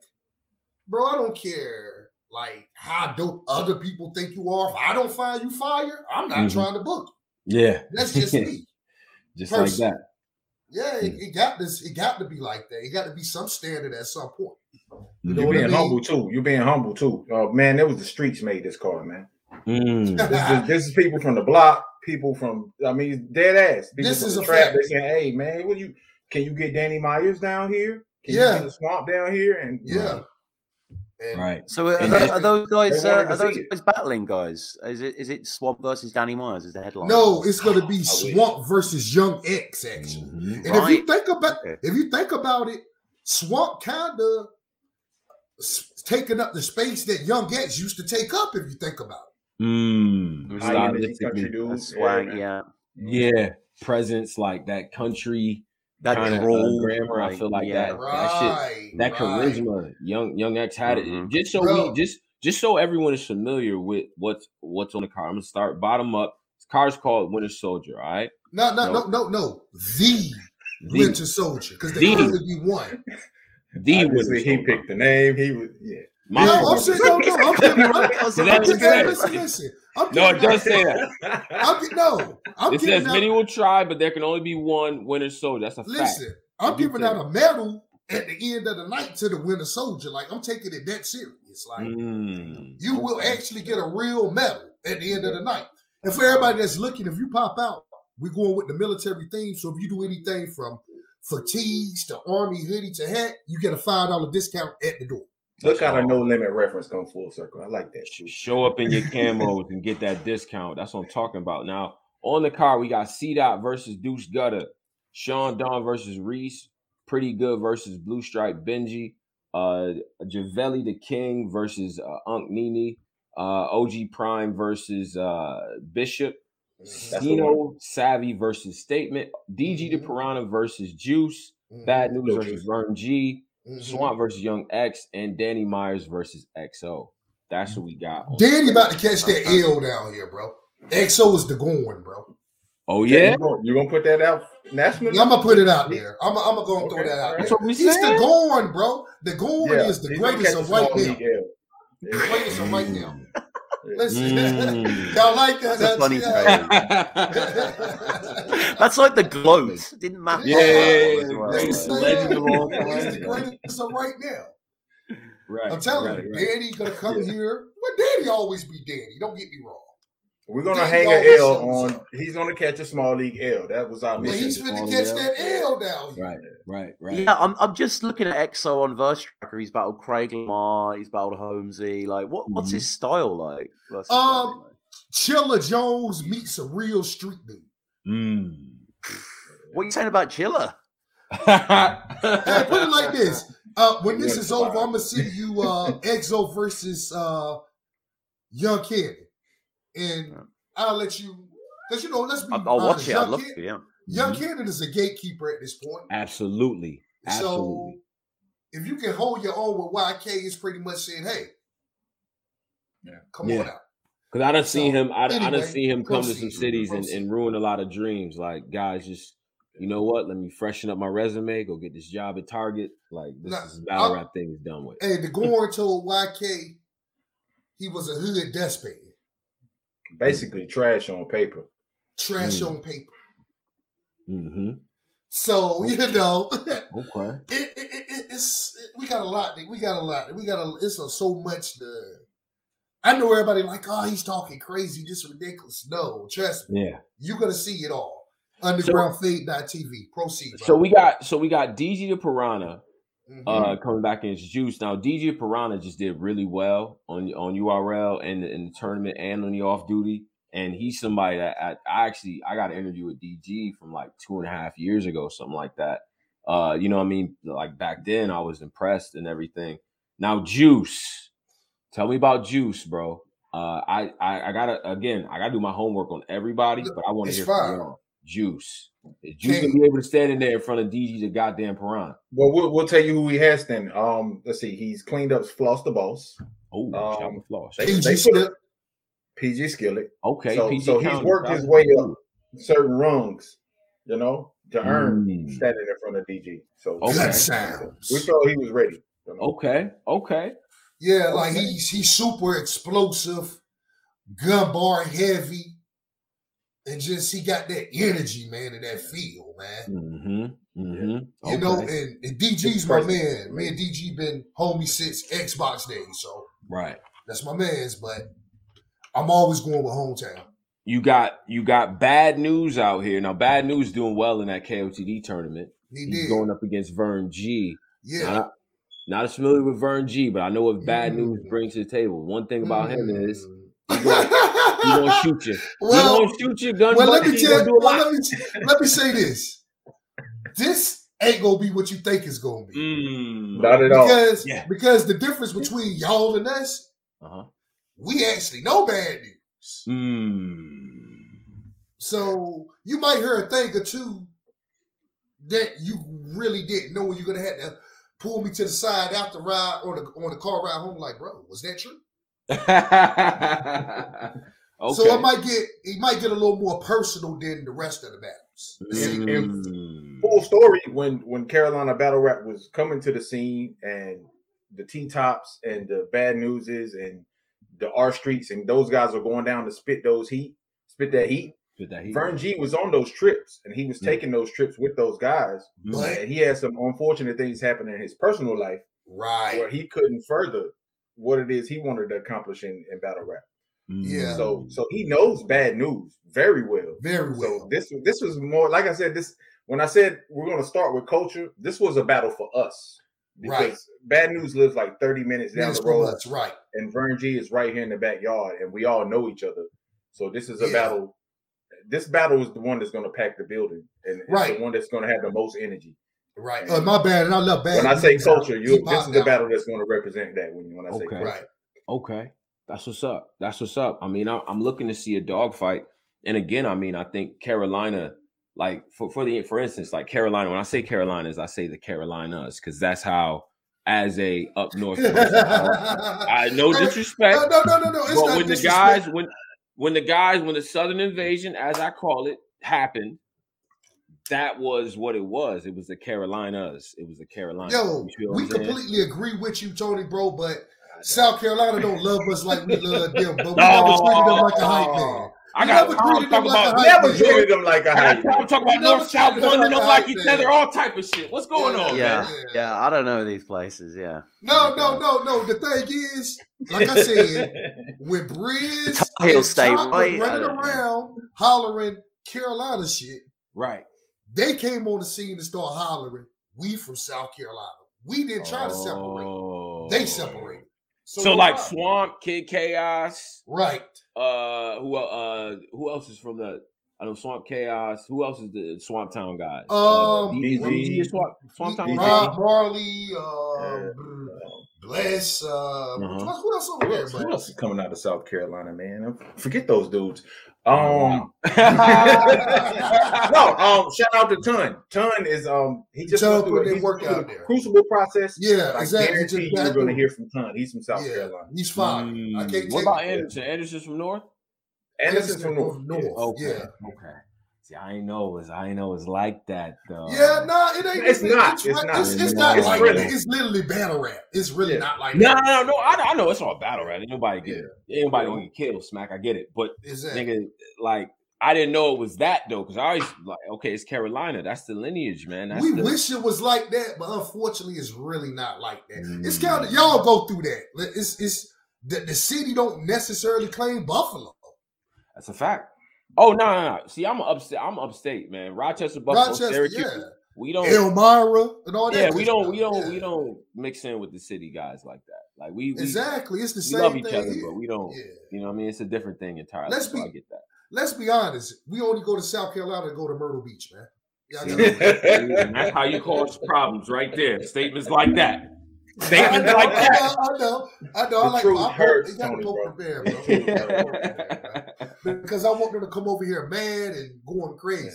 bro, I don't care like how dope other people think you are. If I don't find you fire, I'm not Mhm. trying to book. Yeah. That's just me. just like that. Yeah, it, it got this. It got to be like that. It got to be some standard at some point. You know You what I being mean? humble too. You being humble too. Uh, man, it was the streets made this car, man. Mm. This is, this is people from the block, people from I mean dead ass. People This is a trap. fact. They saying, "Hey man, will you can you get Danny Myers down here? Can you Yeah. get the swamp down here?" And Yeah. And Right. So are, And are those guys? Uh, are those guys battling guys? Is it is it Swamp versus Danny Myers? Is the headline? No, it's going to be wish. Swamp versus Young X. Actually, Mhm. and if you think about if you think about it, Swamp kind of taking up the space that Young X used to take up. If you think about Mm. High high energy country Stylistically, dude. Swag. Yeah, yeah, presence like that country that kind of drawl, grammar. I feel like it, that. yeah. That shit. right? that right. charisma young young x had Mhm. it just so Bro. we just just so everyone is familiar with what's what's on the car. i'm gonna start bottom up this card's called winter soldier all right No, no, no, no, no. The, the, Winter Soldier, because there The. can only be one. The winter Obviously, he soldier picked the name. He was yeah. My no. I'm saying no, no. I'm giving. I'm, That's So I'm that's giving- okay. listen, listen. I'm no it does say that I'm gi- no. I'm it says out, many will try but there can only be one winner soldier that's a fact Listen, I'm You giving out a medal at the end of the night to the winner Soldier. Like I'm taking it that serious. Like Mm. you will actually get a real medal at the end of the night. And for everybody that's looking, if you pop out, we're going with the military theme. So if you do anything from fatigues to army hoodie to hat, you get a five dollar discount at the door. Look how the no limit reference come full circle. I like that. Sh- show up in your camos and get that discount. That's what I'm talking about. Now, on the card, we got C Dot versus Deuce Gutter, Sean Don versus Reese, Pretty Good versus Blue Stripe Benji, uh Javelli the King versus uh, Unk Nini, uh OG Prime versus uh Bishop, That's Dino Savvy versus Statement, DG the Mhm. Piranha versus Juice, Mhm, Bad News Go versus Juice. Vern G, mhm. Swamp versus Young X, and Danny Myers versus XO. That's what we got. Danny about to catch that L down here, bro. XO is the going, bro. Oh yeah, You gonna, gonna put that out nationally? I'm gonna put it out there. I'm, I'm gonna go and throw that out. alright. that's what we He's the said. going, bro. The going Yeah, is the he's greatest of a right now. The greatest of right now. Listen, Mm. y'all like that? That's a funny yeah, That's like the gloat. Didn't matter. yeah, yeah, as yeah. well, Greatest like- legend of all He's the greatest of right now. Right, I'm telling right, you, right. Danny gonna come Yeah. here. Well, Danny always be Danny. Don't get me wrong. We're gonna Danny hang an L on. up. He's gonna catch a small league L. That was our But mission. he's finna on catch L. that L down here. Right, right, right. Yeah, I'm, I'm just looking at EXO on Verse Tracker. He's battled Craig Lamar. He's battled Holmesy. Like, what? What's Mhm. his style like? versus Um, Danny, like? Chilla Jones meets a real street dude. Mm. what are you saying about Chilla? Hey, put it like this. Uh, when this is over. I'm gonna send you uh EXO versus uh Young Candy. And Yeah. I'll let you because you know, let's be I'll, I'll watch it. I'd Young love Can- to. Yeah. Young Mhm. Cannon is a gatekeeper at this point. Absolutely, So if you can hold your own with YK, it's pretty much saying, "Hey, Yeah. come Yeah. on out." Because I done seen So, him. I, I done anyway, seen him come to some cities and, and ruin a lot of dreams. Like guys, just you know what? Let me freshen up my resume. Go get this job at Target. Like this Nah, is battle I- rap thing is done with. Hey, the Gorn told YK he was a hood despot, Basically, trash on paper. trash Mm. on paper. Mm-hmm. So you know, Okay. it, it, it- it's we got a lot. We got a lot. We got a. It's a, so much. To, I know everybody like, oh, he's talking crazy. This ridiculous. No, trust me, Yeah. you're gonna see it all. Undergroundfade.tv. Proceed. So we got so we got DG the Piranha Mhm. uh coming back in his juice. Now DG Piranha just did really well on on URL and in the tournament and on the off duty. And he's somebody that I, I actually I got an interview with DG from like two and a half years ago, something like that. Uh, you know what I mean? Like back then, I was impressed and everything. Now, Juice, tell me about Juice, bro. Uh, I, I I gotta again, I gotta do my homework on everybody, but I want to hear fine. from y'all. Juice, is Juice King. gonna be able to stand in there in front of DG the goddamn Piranha? Well, we'll we'll tell you who he has then. Um, let's see. He's cleaned up Floss the Boss, Oh, Um, floss. they- PG they put Skip. PG Skillet, Okay, so- PG so he's worked his way up. certain rungs, you know, to earn Mm. standing in front of DG. So Okay. That sounds. we thought he was ready. you know. Okay, okay. Yeah, like Okay. he's he's super explosive, gun bar heavy, and just he got that energy, man, and that feel, man. Mm-hmm. Mm-hmm. You know, and, and DG's my man. Me and DG been homie since Xbox days, so right. that's my man's. But I'm always going with hometown. You got you got bad news out here. Now, bad news doing well in that KOTD tournament. He He's did, going up against Vern G. yeah. Not, not as familiar with Vern G, but I know what bad Mm. news brings to the table. One thing about him is Mm. He gonna shoot you. well, he gonna shoot you. Gun well, let me tell. gonna do a Well, let me let me say this. This ain't gonna be what you think it's gonna be. Mm. Not at all. because Yeah. because the difference between y'all and us, Uh-huh. we actually know bad news. Mm. So you might hear a thing or two that you really didn't know. You're gonna have to pull me to the side after ride on the on the car ride home. Like, bro, was that true? okay. So it might get it might get a little more personal than the rest of the battles. And- and Mm. Full story when when Carolina Battle Rap was coming to the scene and the T Tops and the Bad Newses and the R Streets and those guys were going down to spit those heat, spit that heat. Put that heat Vern. G was on those trips and he was Mm. taking those trips with those guys. Mm. But- And he had some unfortunate things happen in his personal life Right. where he couldn't further what it is he wanted to accomplish in, in battle rap. Yeah. So so he knows bad news very well. Very So well. this this was more like I said. This when I said we're going to start with culture, this was a battle for us because Right. Bad News lives like thirty minutes down Minutes the road, us, right. and Vern G is right here in the backyard, and we all know each other. So this is a Yeah. battle. This battle is the one that's going to pack the building, and it's Right. the one that's going to have the most energy. Right. Uh, my bad. And I love bad. when I say culture, you this is the battle that's going to represent that. When when I say Okay. culture. Right. Okay, that's what's up. That's what's up. I mean, I, I'm looking to see a dogfight, and again, I mean, I think Carolina, like for for the for instance, like Carolina. When I say Carolinas, I say the Carolinas because that's how, as a up north, I, no disrespect, No, no, no, no, no. It's but when the guys when when the guys when the Southern invasion, as I call it, happened. That was what it was. It was the Carolinas. It was the Carolinas. Yo, we completely agree with you, Tony, bro. But South Carolina don't love us like we love them. But we No. never treated them like a hype man. I got never treated talk them like about a hype Never treated them like a I hype. got time to talk about never North South treated them London like them like each other, all type of shit. What's going Yeah. on, Yeah, man? yeah. I don't know these places. Yeah. No, no, no, no. The thing is, like I said, when Briz Tar and State, right? running don't know. around hollering Carolina shit, Right. they came on the scene and started hollering, "We from South Carolina." We didn't try to separate. Oh. They separated. So, no like problem. Swamp, Kid Chaos, right? uh who uh who else is from the I know Swamp Chaos. Who else is the Swamp Town guys? uh, Um, DZ, DZ, Swamp, Swamp Town. DZ. Rob Marley, uh, Yeah. Bless, uh, Uh-huh. who else over Who there? else, who else is coming out of South Carolina, man? Forget those dudes. Um, no, um, shout out to Ton. Ton is um, he just Ton went through, put he's work through out the there. crucible process. Yeah, I exactly. guarantee Just you back you're going to hear from Ton. He's from South yeah, Carolina. he's fine. I can't Mm, what about it. Anderson? Anderson's from North. Anderson's from North. North. Okay. Yeah. Okay. See, I ain't know it was I know it's like that though. Yeah, nah, it ain't. It's not, It's, it's not. It's, it's It's not not. like It's that. really- It's literally battle rap. It's really Yeah. not like No, that. no, no, no. I, I know it's all battle rap. Ain't nobody get it. Ain't nobody gonna get killed. Smack. I get it. But Exactly. nigga, like I didn't know it was that though, because I always like, okay, it's Carolina. That's the lineage, man. That's we the, wish it was like that, but unfortunately, it's really not like that. It's Mm. kind of y'all go through that. It's it's the, the city don't necessarily claim Buffalo. That's a fact. Oh no, no, no. See, I'm upstate. I'm upstate, man. Rochester, Buffalo, Rochester, Syracuse. yeah, We don't. Elmira, and all that. yeah, we don't. We don't. Yeah. We don't mix in with the city guys like that. Like we, we, Exactly, it's the same. we love each other, here. but we don't. Yeah. You know, what I mean, it's a different thing entirely. Let's so be- I get that. Let's be honest. We only go to South Carolina to go to Myrtle Beach, man. that's how you cause problems, right there. Statements like that. Statements know, like that. I know, I know. I, like. I hurts, Tony, bro. Bear, bro. because I want them to come over here mad and going crazy.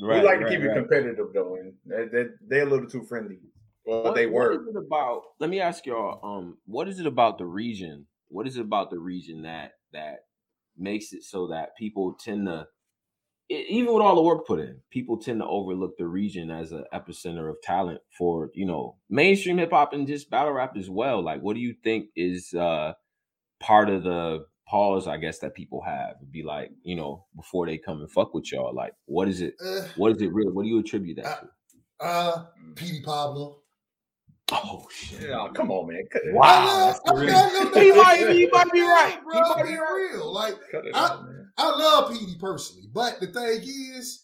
Right, we like right, to keep right. it competitive though, and they, they, are a little too friendly. Well, what, they were. What is it about? Let me ask y'all. Um, what is it about the region? What is it about the region that that makes it so that people tend to even with all the work put in, people tend to overlook the region as an epicenter of talent for you know mainstream hip hop and just battle rap as well. Like, what do you think is uh part of the pause, I guess, that people have? Be like, you know, before they come and fuck with y'all. Like, what is it? Uh, what is it really? What do you attribute that uh, to? Uh, Petey Pablo. Oh shit! Yeah, come on, man. Wow, I love, I he might, he might be right. Bro, he might be real. Like, I, out, I love Petey personally, but the thing is,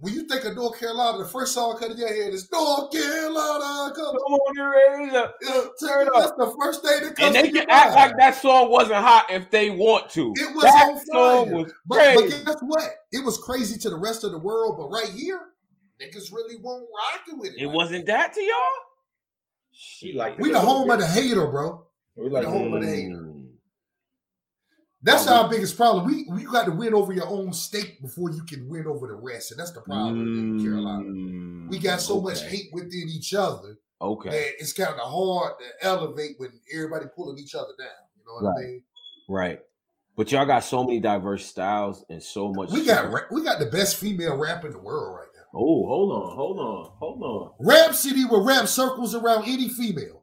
when you think of North Carolina, the first song coming in your head is North Carolina. Come, come on, you raise up. Turn That's the first thing that comes. And they can act like that song wasn't hot if they want to. It was that on song was but, but, guess what? It was crazy to the rest of the world, but right here, niggas really won't rock it with it. It right wasn't that to y'all. She like we the home of the hater, bro. We like the home of the hater. That's our biggest problem. We we got to win over your own state before you can win over the rest, and that's the problem mm, in Carolina. We got so okay. much hate within each other. Okay, that it's kind of hard to elevate when everybody pulling each other down. You know what right. I mean? Right. But y'all got so many diverse styles and so much. We got we got the best female rap in the world right now. Oh, hold on, hold on, hold on. Rapsody will wrap circles around any female.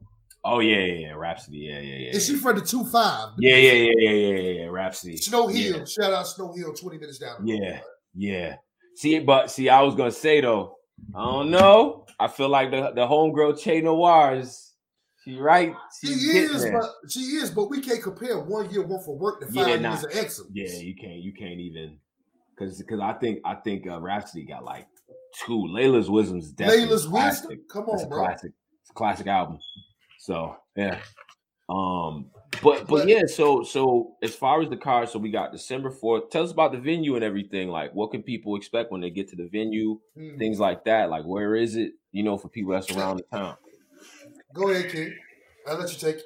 Oh yeah, yeah, yeah, Rapsody, yeah, yeah, yeah. Is she from the two five? Yeah, yeah, yeah, yeah, yeah, yeah, Rapsody. Snow Hill, yeah. shout out Snow Hill, twenty minutes down. yeah, yeah. See, but see, I was gonna say though, I don't know. I feel like the the homegirl Che Noir is she right. She is, there. but she is, but we can't compare one year worth of work to five yeah, years of excellence. Yeah, you can't. You can't even because because I think I think uh, Rapsody got like two. Laila's Wisdom's definitely Laila's Wisdom. Come on, bro. Classic. It's a classic album. So yeah. Um, but but yeah, so so as far as the card, so we got December 4th. Tell us about the venue and everything. Like what can people expect when they get to the venue, mm. things like that. Like where is it, you know, for people that's around the town. Go ahead, kid. I'll let you take it.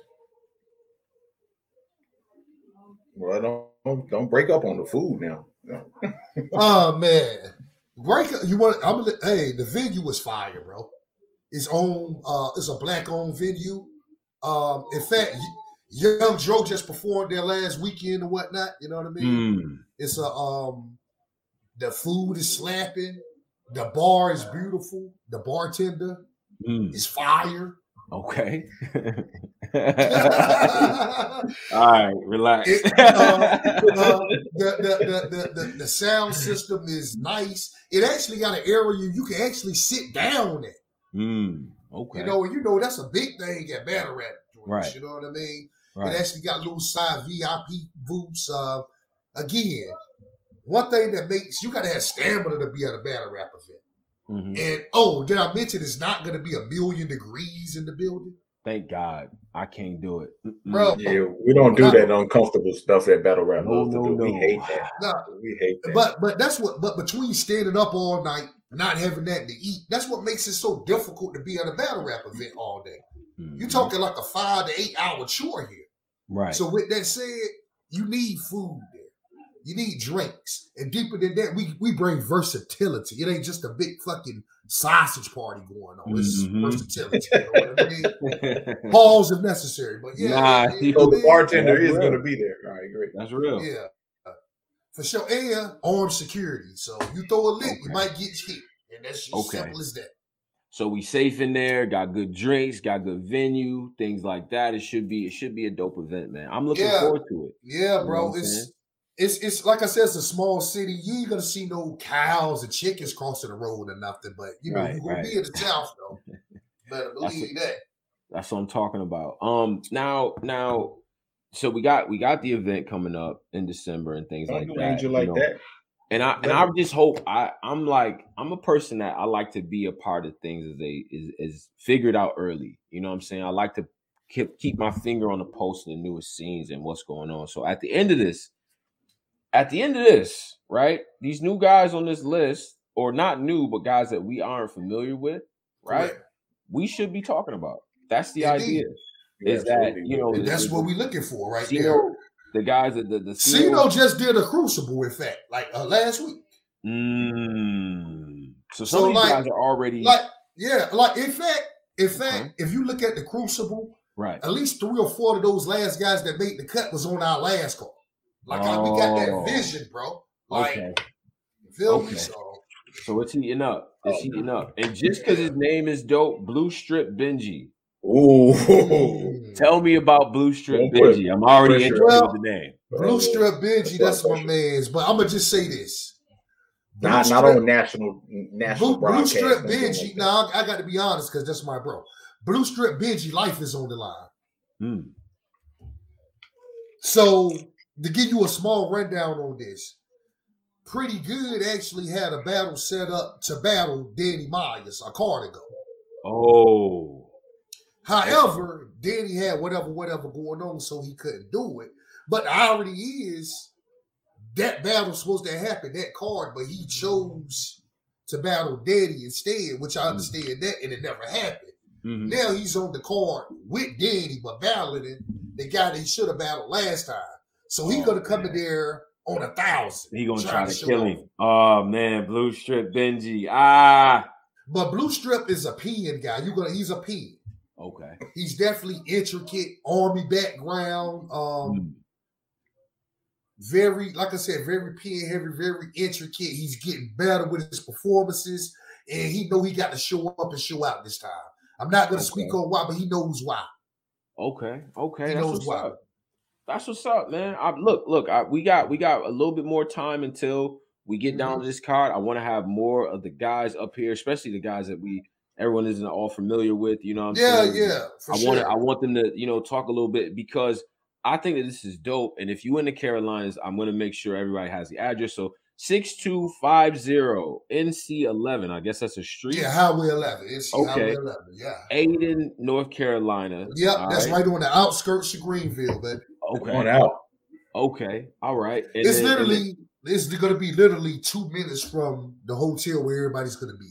Well, don't don't, don't break up on the food now. No. oh man. Break up. You want I'm hey, the venue was fire, bro. It's on. uh it's a black owned venue. Um, in fact, Young Joe just performed there last weekend and whatnot. You know what I mean? Mm. It's a um, the food is slapping. The bar is beautiful. The bartender mm. is fire. Okay. All right, relax. It, uh, uh, the, the, the, the, the, sound system is nice. It actually got an area you can actually sit down at. Mm. Okay. You know, you know that's a big thing at battle rap joints. Right. You know what I mean? Right. It actually got little side VIP booths. Uh, again, one thing that makes you got to have stamina to be at a battle rap event. Mm-hmm. And oh, did I mention it's not going to be a million degrees in the building? Thank God, I can't do it, bro. Yeah, we don't do that uncomfortable stuff at battle rap. No, no, no. We hate that. No, we hate that. But but that's what. But between standing up all night not having that to eat. That's what makes it so difficult to be at a battle rap event all day. Mm-hmm. You're talking like a five to eight hour chore here. Right. So with that said, you need food there. You need drinks. And deeper than that, we, we bring versatility. It ain't just a big fucking sausage party going on. It's mm-hmm. versatility. You know what I mean? Pause if necessary. But yeah. Nah, so the bartender is going to be there. I agree. That's real. Yeah for sure, and armed security. So you throw a lick, okay. you might get hit, and that's just okay. simple as that. So we safe in there, got good drinks, got good venue, things like that. It should be it should be a dope event, man. I'm looking yeah. forward to it. Yeah, bro. it's it's it's like I said, it's a small city. You ain't gonna see no cows and chickens crossing the road or nothing, but you know, right, you're gonna right. be in the south though. Better believe that's that. That's what I'm talking about. Um now now so we got we got the event coming up in December and things Don't like that. Angel like know? that. And I and I just hope I I'm like I'm a person that I like to be a part of things as they is is figured out early. You know what I'm saying? I like to keep keep my finger on the pulse of the newest scenes and what's going on. So at the end of this, at the end of this, right? These new guys on this list, or not new, but guys that we aren't familiar with, right? We should be talking about. That's the Indeed. idea. Is that you know And that's the- what we're looking for right there. The guys that the the Cino just did a crucible, in fact, like uh, last week. Mm. So some So, of these like- guys are already Like, yeah, like in fact, in Okay. fact, if you look at the crucible, right. at least three or four of those last guys that made the cut was on our last call. Like how we got Oh. that vision, bro. Like, Okay. feel Okay. me? So So it's heating up. It's Oh, heating up. And just because his name is dope, Blue Strip Benji. Ooh. Tell me about Blue Strip Don't Benji. I'm already pressure. interested Well, with the name. Blue Strip Benji, That's that's my I man's. But I'm gonna just say this. Blue Not not on national national Blue, Blue. Strip and things Benji. like that. Now I, I got to be honest because that's my bro. Blue Strip Benji life is on the line. Hmm. So to give you a small rundown on this, Pretty Good actually had a battle set up to battle Danny Myers a card ago. Oh. However, Danny had whatever, whatever going on, so he couldn't do it. But the irony is that battle's supposed to happen, that card, but he chose to battle Danny instead, which I understand that, and it never happened. Mhm. Now he's on the card with Danny, but battling the guy that he should have battled last time. So he's Oh, gonna come in there on a thousand. He gonna try trying to kill off. him. Oh man, Blue Strip Benji. Ah. But Blue Strip is a pen guy. You gonna he's a pen. Okay. He's definitely intricate, army background. Um, Hmm. very, like I said, very pen heavy, very intricate. He's getting better with his performances, and he know he got to show up and show out this time. I'm not gonna speak on why, but he knows why. Okay. Okay. He That's knows what's why. up. That's what's up, man. I, look, look. I, we got we got a little bit more time until we get down Mm-hmm. to this card. I want to have more of the guys up here, especially the guys that we everyone isn't all familiar with. You know, what I'm yeah, saying? yeah, for I sure. want I want them to, you know, talk a little bit because I think that this is dope. And if you in the Carolinas, I'm going to make sure everybody has the address. So 6250 NC 11. I guess that's a street. yeah, Highway 11. It's Okay. Highway 11. Yeah. Ayden, North Carolina. Yep, All that's right. on the outskirts of Greenville, baby. Okay. Come on out. Okay. All right. And It's then- and literally it's going to be literally two minutes from the hotel where everybody's going to be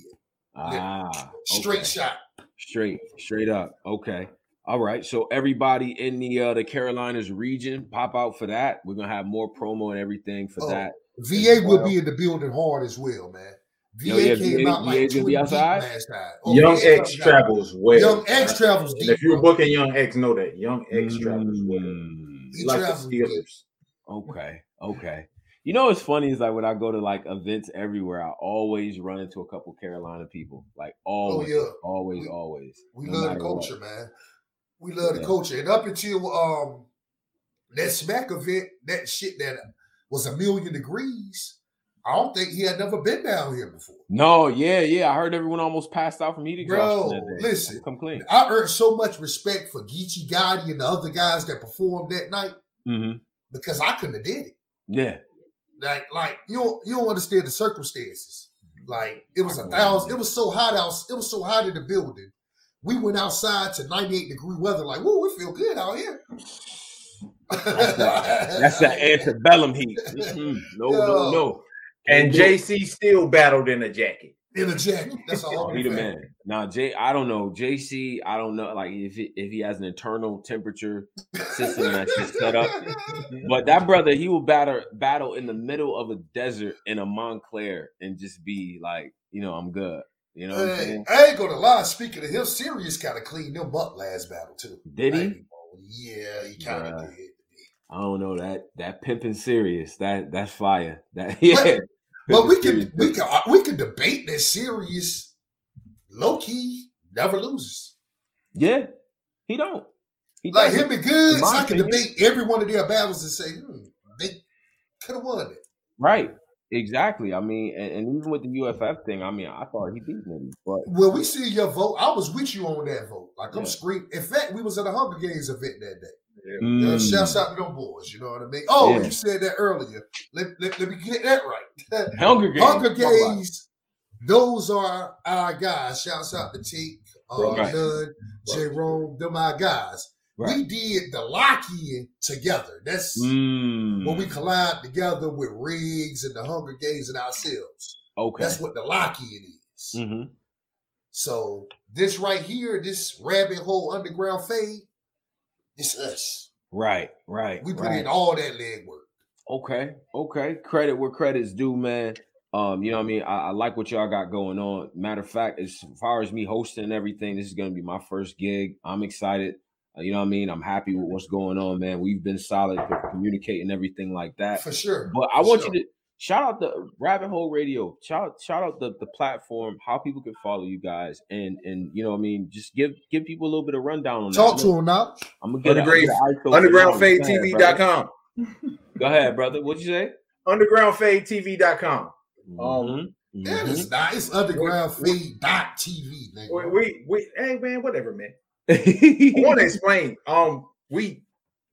at. then- ah, Straight okay. shot. Straight, straight up. Okay. All right. So everybody in the uh the Carolinas region, pop out for that. We're gonna have more promo and everything for Oh, that. VA will be in the building hard as well, man. VA Yo, yeah, came VA out like VA's gonna be outside? last time. Oh, Young VA X comes out. travels well. Young X right? travels And deep. if you're bro. booking Young X, know that Young X travels well. Mm, He He like travels deep. Steelers. Okay. Okay. You know what's funny is like when I go to like events everywhere, I always run into a couple Carolina people. Like always, Oh, yeah. always, We- always. We no love the matter what. culture, man. We love the culture. And up until um that smack event, that shit that was a million degrees, I don't think he had never been down here before. No, yeah, yeah. I heard everyone almost passed out from heat exhaustion. Bro, listen. come clean. I earned so much respect for Geechi Gotti and the other guys that performed that night hmm because I couldn't have did it. Yeah. Like, like you don't you don't understand the circumstances. Like it was a thousand. It was so hot out. It was so hot in the building. We went outside to 98 degree weather. Like, whoa, we feel good out here. That's that, that's that antebellum heat. Mhm. No, no, Yo. no. And Can't do it. JC still battled in a jacket. In a jacket. That's all. He the man. Now, J, I don't know. JC, I don't know. Like if he, if he has an internal temperature system that's just set up. But that brother, he will battle battle in the middle of a desert in a Montclair and just be like, you know, I'm good. You know Hey. I ain't gonna lie. Speaking of him, Serius kind of cleaned them up last battle too. Did he? Yeah, he kind of Bruh. did. I don't know that that pimping serious. That that's fire. That yeah. But we can we can uh, we can debate that Serius Loki never loses. Yeah, he don't. He Like doesn't. him and Goodz, I can opinion. debate every one of their battles and say hmm, they could have won it. Right. Exactly. I mean, and, and even with the UFF thing, I mean, I thought he beat Nitty, but When we see your vote, I was with you on that vote. Like I'm Yeah. screaming. In fact, we was at a Hunger Games event that day. Yeah. Uh, Mm. shouts out to them boys. You know what I mean? Oh, Yeah. you said that earlier. Let, let, let me get that right. Hunger Games. Hunger Talk about it. Games. Those are our guys. Shouts out to Teak, uh, Right. Nunn, Jerome. Them our guys. Right. We did the lock-in together. That's Mm. when we collide together with Riggs and the Hunger Games and ourselves. Okay. That's what the lock-in is. hmm So this right here, this rabbit hole underground fade, it's us. Right, right. We put right. in all that legwork. Okay, okay. Credit where credit's due, man. Um, you know what I mean? I, I like what y'all got going on. Matter of fact, as far as me hosting and everything, this is gonna be my first gig. I'm excited. Uh, you know what I mean? I'm happy with what's going on, man. We've been solid with communicating everything like that. For sure. But I For want sure. you to shout out the Rabbit Hole Radio. Shout shout out the, the platform, how people can follow you guys, and and you know what I mean. Just give give people a little bit of rundown on Talk that. to him now. I'm gonna get a- I'm gonna get an ISO for y'all. Go ahead, brother. UndergroundFadeTV.com. Go ahead, brother. What'd you say? UndergroundFadeTV.com. Mhm, Yeah, mhm. it's not. It's undergroundfade.tv, We, nigga. we, we, hey man, whatever, man. I want to explain. Um, we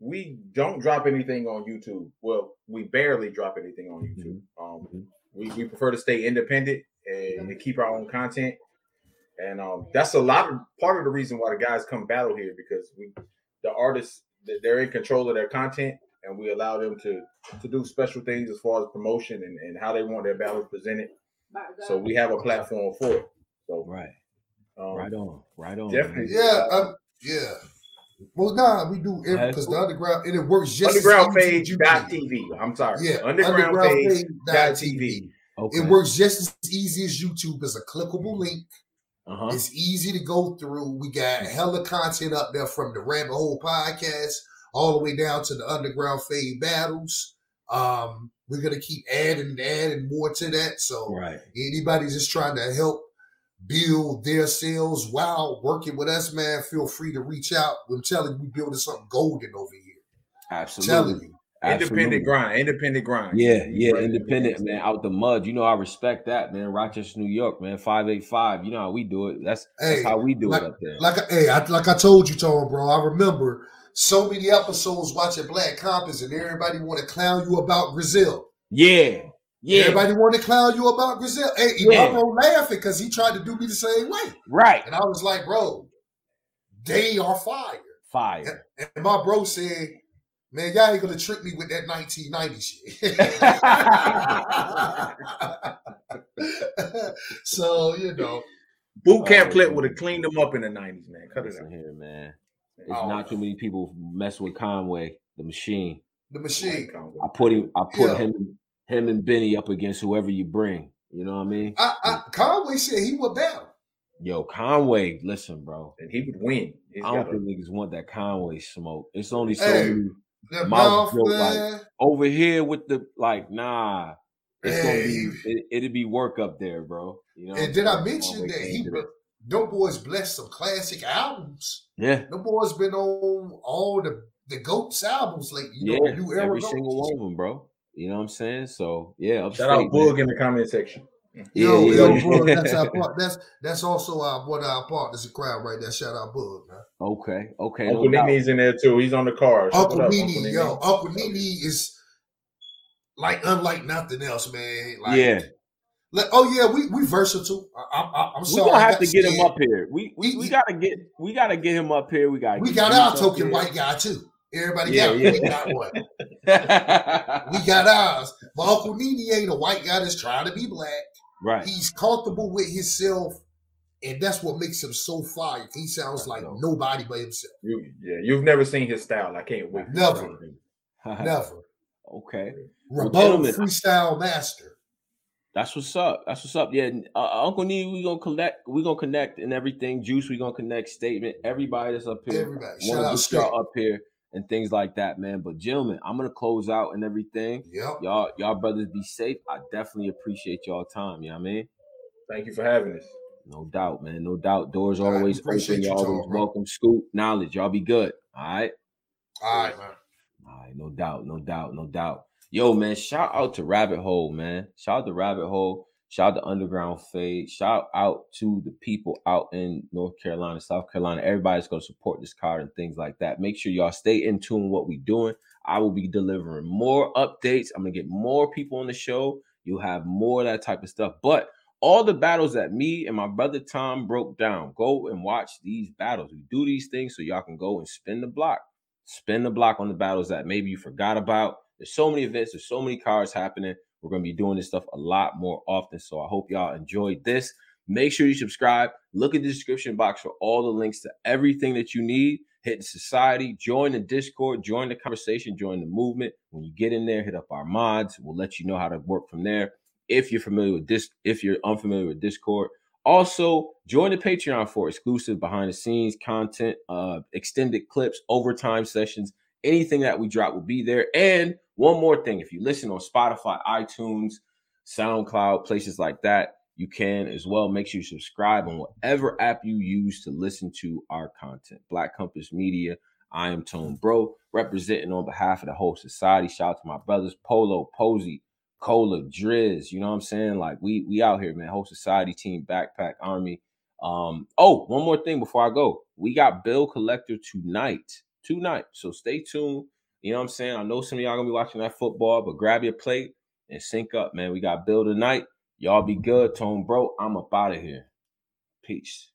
we don't drop anything on YouTube. Well, we barely drop anything on YouTube. Um, Mhm. we, we prefer to stay independent and, and keep our own content. And um, that's a lot of part of the reason why the guys come battle here because we the artists they're in control of their content and we allow them to to do special things as far as promotion and, and how they want their battles presented. So we have a platform for it. So Right, um, right on, right on. Definitely. Yeah, um, yeah. Well, nah, we do Okay. because the underground and it works just as easy as you UndergroundFade.tv. I'm sorry. Yeah, UndergroundFade.tv. undergroundfade.tv. Okay. It works just as easy as YouTube. It's a clickable link. Uh-huh. It's easy to go through. We got hella content up there from the Rabbit Hole podcast all the way down to the Underground Fade battles. Um, we're gonna keep adding and adding more to that. So Right. anybody just trying to help build their sales while working with us, man, feel free to reach out. I'm telling you, we building something golden over here. Absolutely. telling you. Absolutely. Independent grind. Independent grind. Yeah, yeah, right. independent, man, out the mud. You know, I respect that, man. Rochester, New York, man, five eight five. You know how we do it. That's that's how we do like- it up there. Like, I- hey, I, like I told you, Tone, bro. I remember so many episodes watching Black Compass, and everybody want to clown you about Brazil. yeah, yeah, Everybody want to clown you about Brazil. Hey, Yeah. my bro laughing because he tried to do me the same way, right. and I was like, bro, they are fire. Fire. And my bro said, man, y'all ain't gonna trick me with that 1990 shit. so you know, Boot camp Oh, clip um, would have cleaned them up in the 90s, man. Cut it out. here, man. There's Oh, not too many people mess with Conway, the machine. the machine. I put him. I put Yeah. him, him and Benny up against whoever you bring. You know what I mean? I, I, Conway said he would battle. Yo, Conway, listen, bro. And he would win. He's I don't got think niggas want that Conway smoke. It's only so Hey, many That Mouth mouth, built like- over here with the like. Nah, it's gonna be. It, it'd be work up there, bro. You know. and did I mention Conway that he, do it. them boys blessed some classic albums. Yeah, Them boys been on all the the goats albums lately. You yeah. know, new Every single one of them, bro. You know what I'm saying? So yeah, shout out Boog in the comment section. Yo, Yeah, yo, yeah. That's our part. That's that's also our one of our partners in crowd right there. Shout out Bug, man. Okay, okay. Uncle no doubt. Nene's in there too. He's on the car. Shout Uncle out, Nene, Nene. yo, Uncle Nene is like unlike nothing else, man. Like, yeah, like, oh yeah, we we versatile. I, I, I'm we sorry. gonna have to get him up here. We we, We- we gotta get we gotta get him up here. We got We got our token white guy too. Everybody Yeah, got yeah. we got one. We got ours. But Uncle Nene ain't a white guy that's trying to be black. right. He's comfortable with himself, and that's what makes him so fire. He sounds like nobody but himself. You, yeah, you've never seen his style. I can't wait. Never. you to see him. Never. okay. Ramon gentlemen, freestyle master. That's what's up. That's what's up. Yeah, uh, Uncle Nee, we gonna collect. We gonna connect and everything. Juice, we gonna connect. Statement. Everybody that's up here. Everybody. Shout out up here and things like that, man. But gentlemen, I'm gonna close out and everything. Yep. Y'all, y'all brothers, be safe. I definitely appreciate y'all time. You know what I mean? Thank you for having us. No doubt, man. No doubt. Doors All right, always open. you, Y'all always bro. welcome. Scoop knowledge. Y'all be good. All right. All right, man. All right, no doubt, no doubt, no doubt. Yo, man, shout out to Rabbit Hole, man. Shout out to Rabbit Hole. Shout out to Underground Fade. Shout out to the people out in North Carolina, South Carolina. Everybody's going to support this card and things like that. Make sure y'all stay in tune with what we're doing. I will be delivering more updates. I'm going to get more people on the show. You'll have more of that type of stuff. But all the battles that me and my brother Tom broke down, go and watch these battles. We do these things so y'all can go and spin the block spin the block on the battles that maybe you forgot about. There's so many events, there's so many cards happening. We're going to be doing this stuff a lot more often. So I hope y'all enjoyed this. Make sure you subscribe. Look at the description box for all the links to everything that you need. Hit the society, join the Discord, join the conversation, join the movement. When you get in there, hit up our mods. We'll let you know how to work from there. If you're familiar with this, if you're unfamiliar with Discord, also join the Patreon for exclusive behind the scenes content, uh, extended clips, overtime sessions, anything that we drop will be there. And one more thing, if you listen on Spotify, iTunes, SoundCloud, places like that, you can as well. Make sure you subscribe on whatever app you use to listen to our content. Black Compass Media. I am Tone Bro, representing on behalf of the whole society. Shout out to my brothers Polo, Posey, Cola, Driz. You know what I'm saying? Like we we out here, man. Whole society team, backpack army. Um, oh, one more thing before I go. We got bill collector tonight. Tonight. So stay tuned. You know what I'm saying? I know some of y'all gonna be watching that football, but grab your plate and sync up, man. We got bill tonight. Y'all be good, Tone Bro. I'm up out of here. Peace.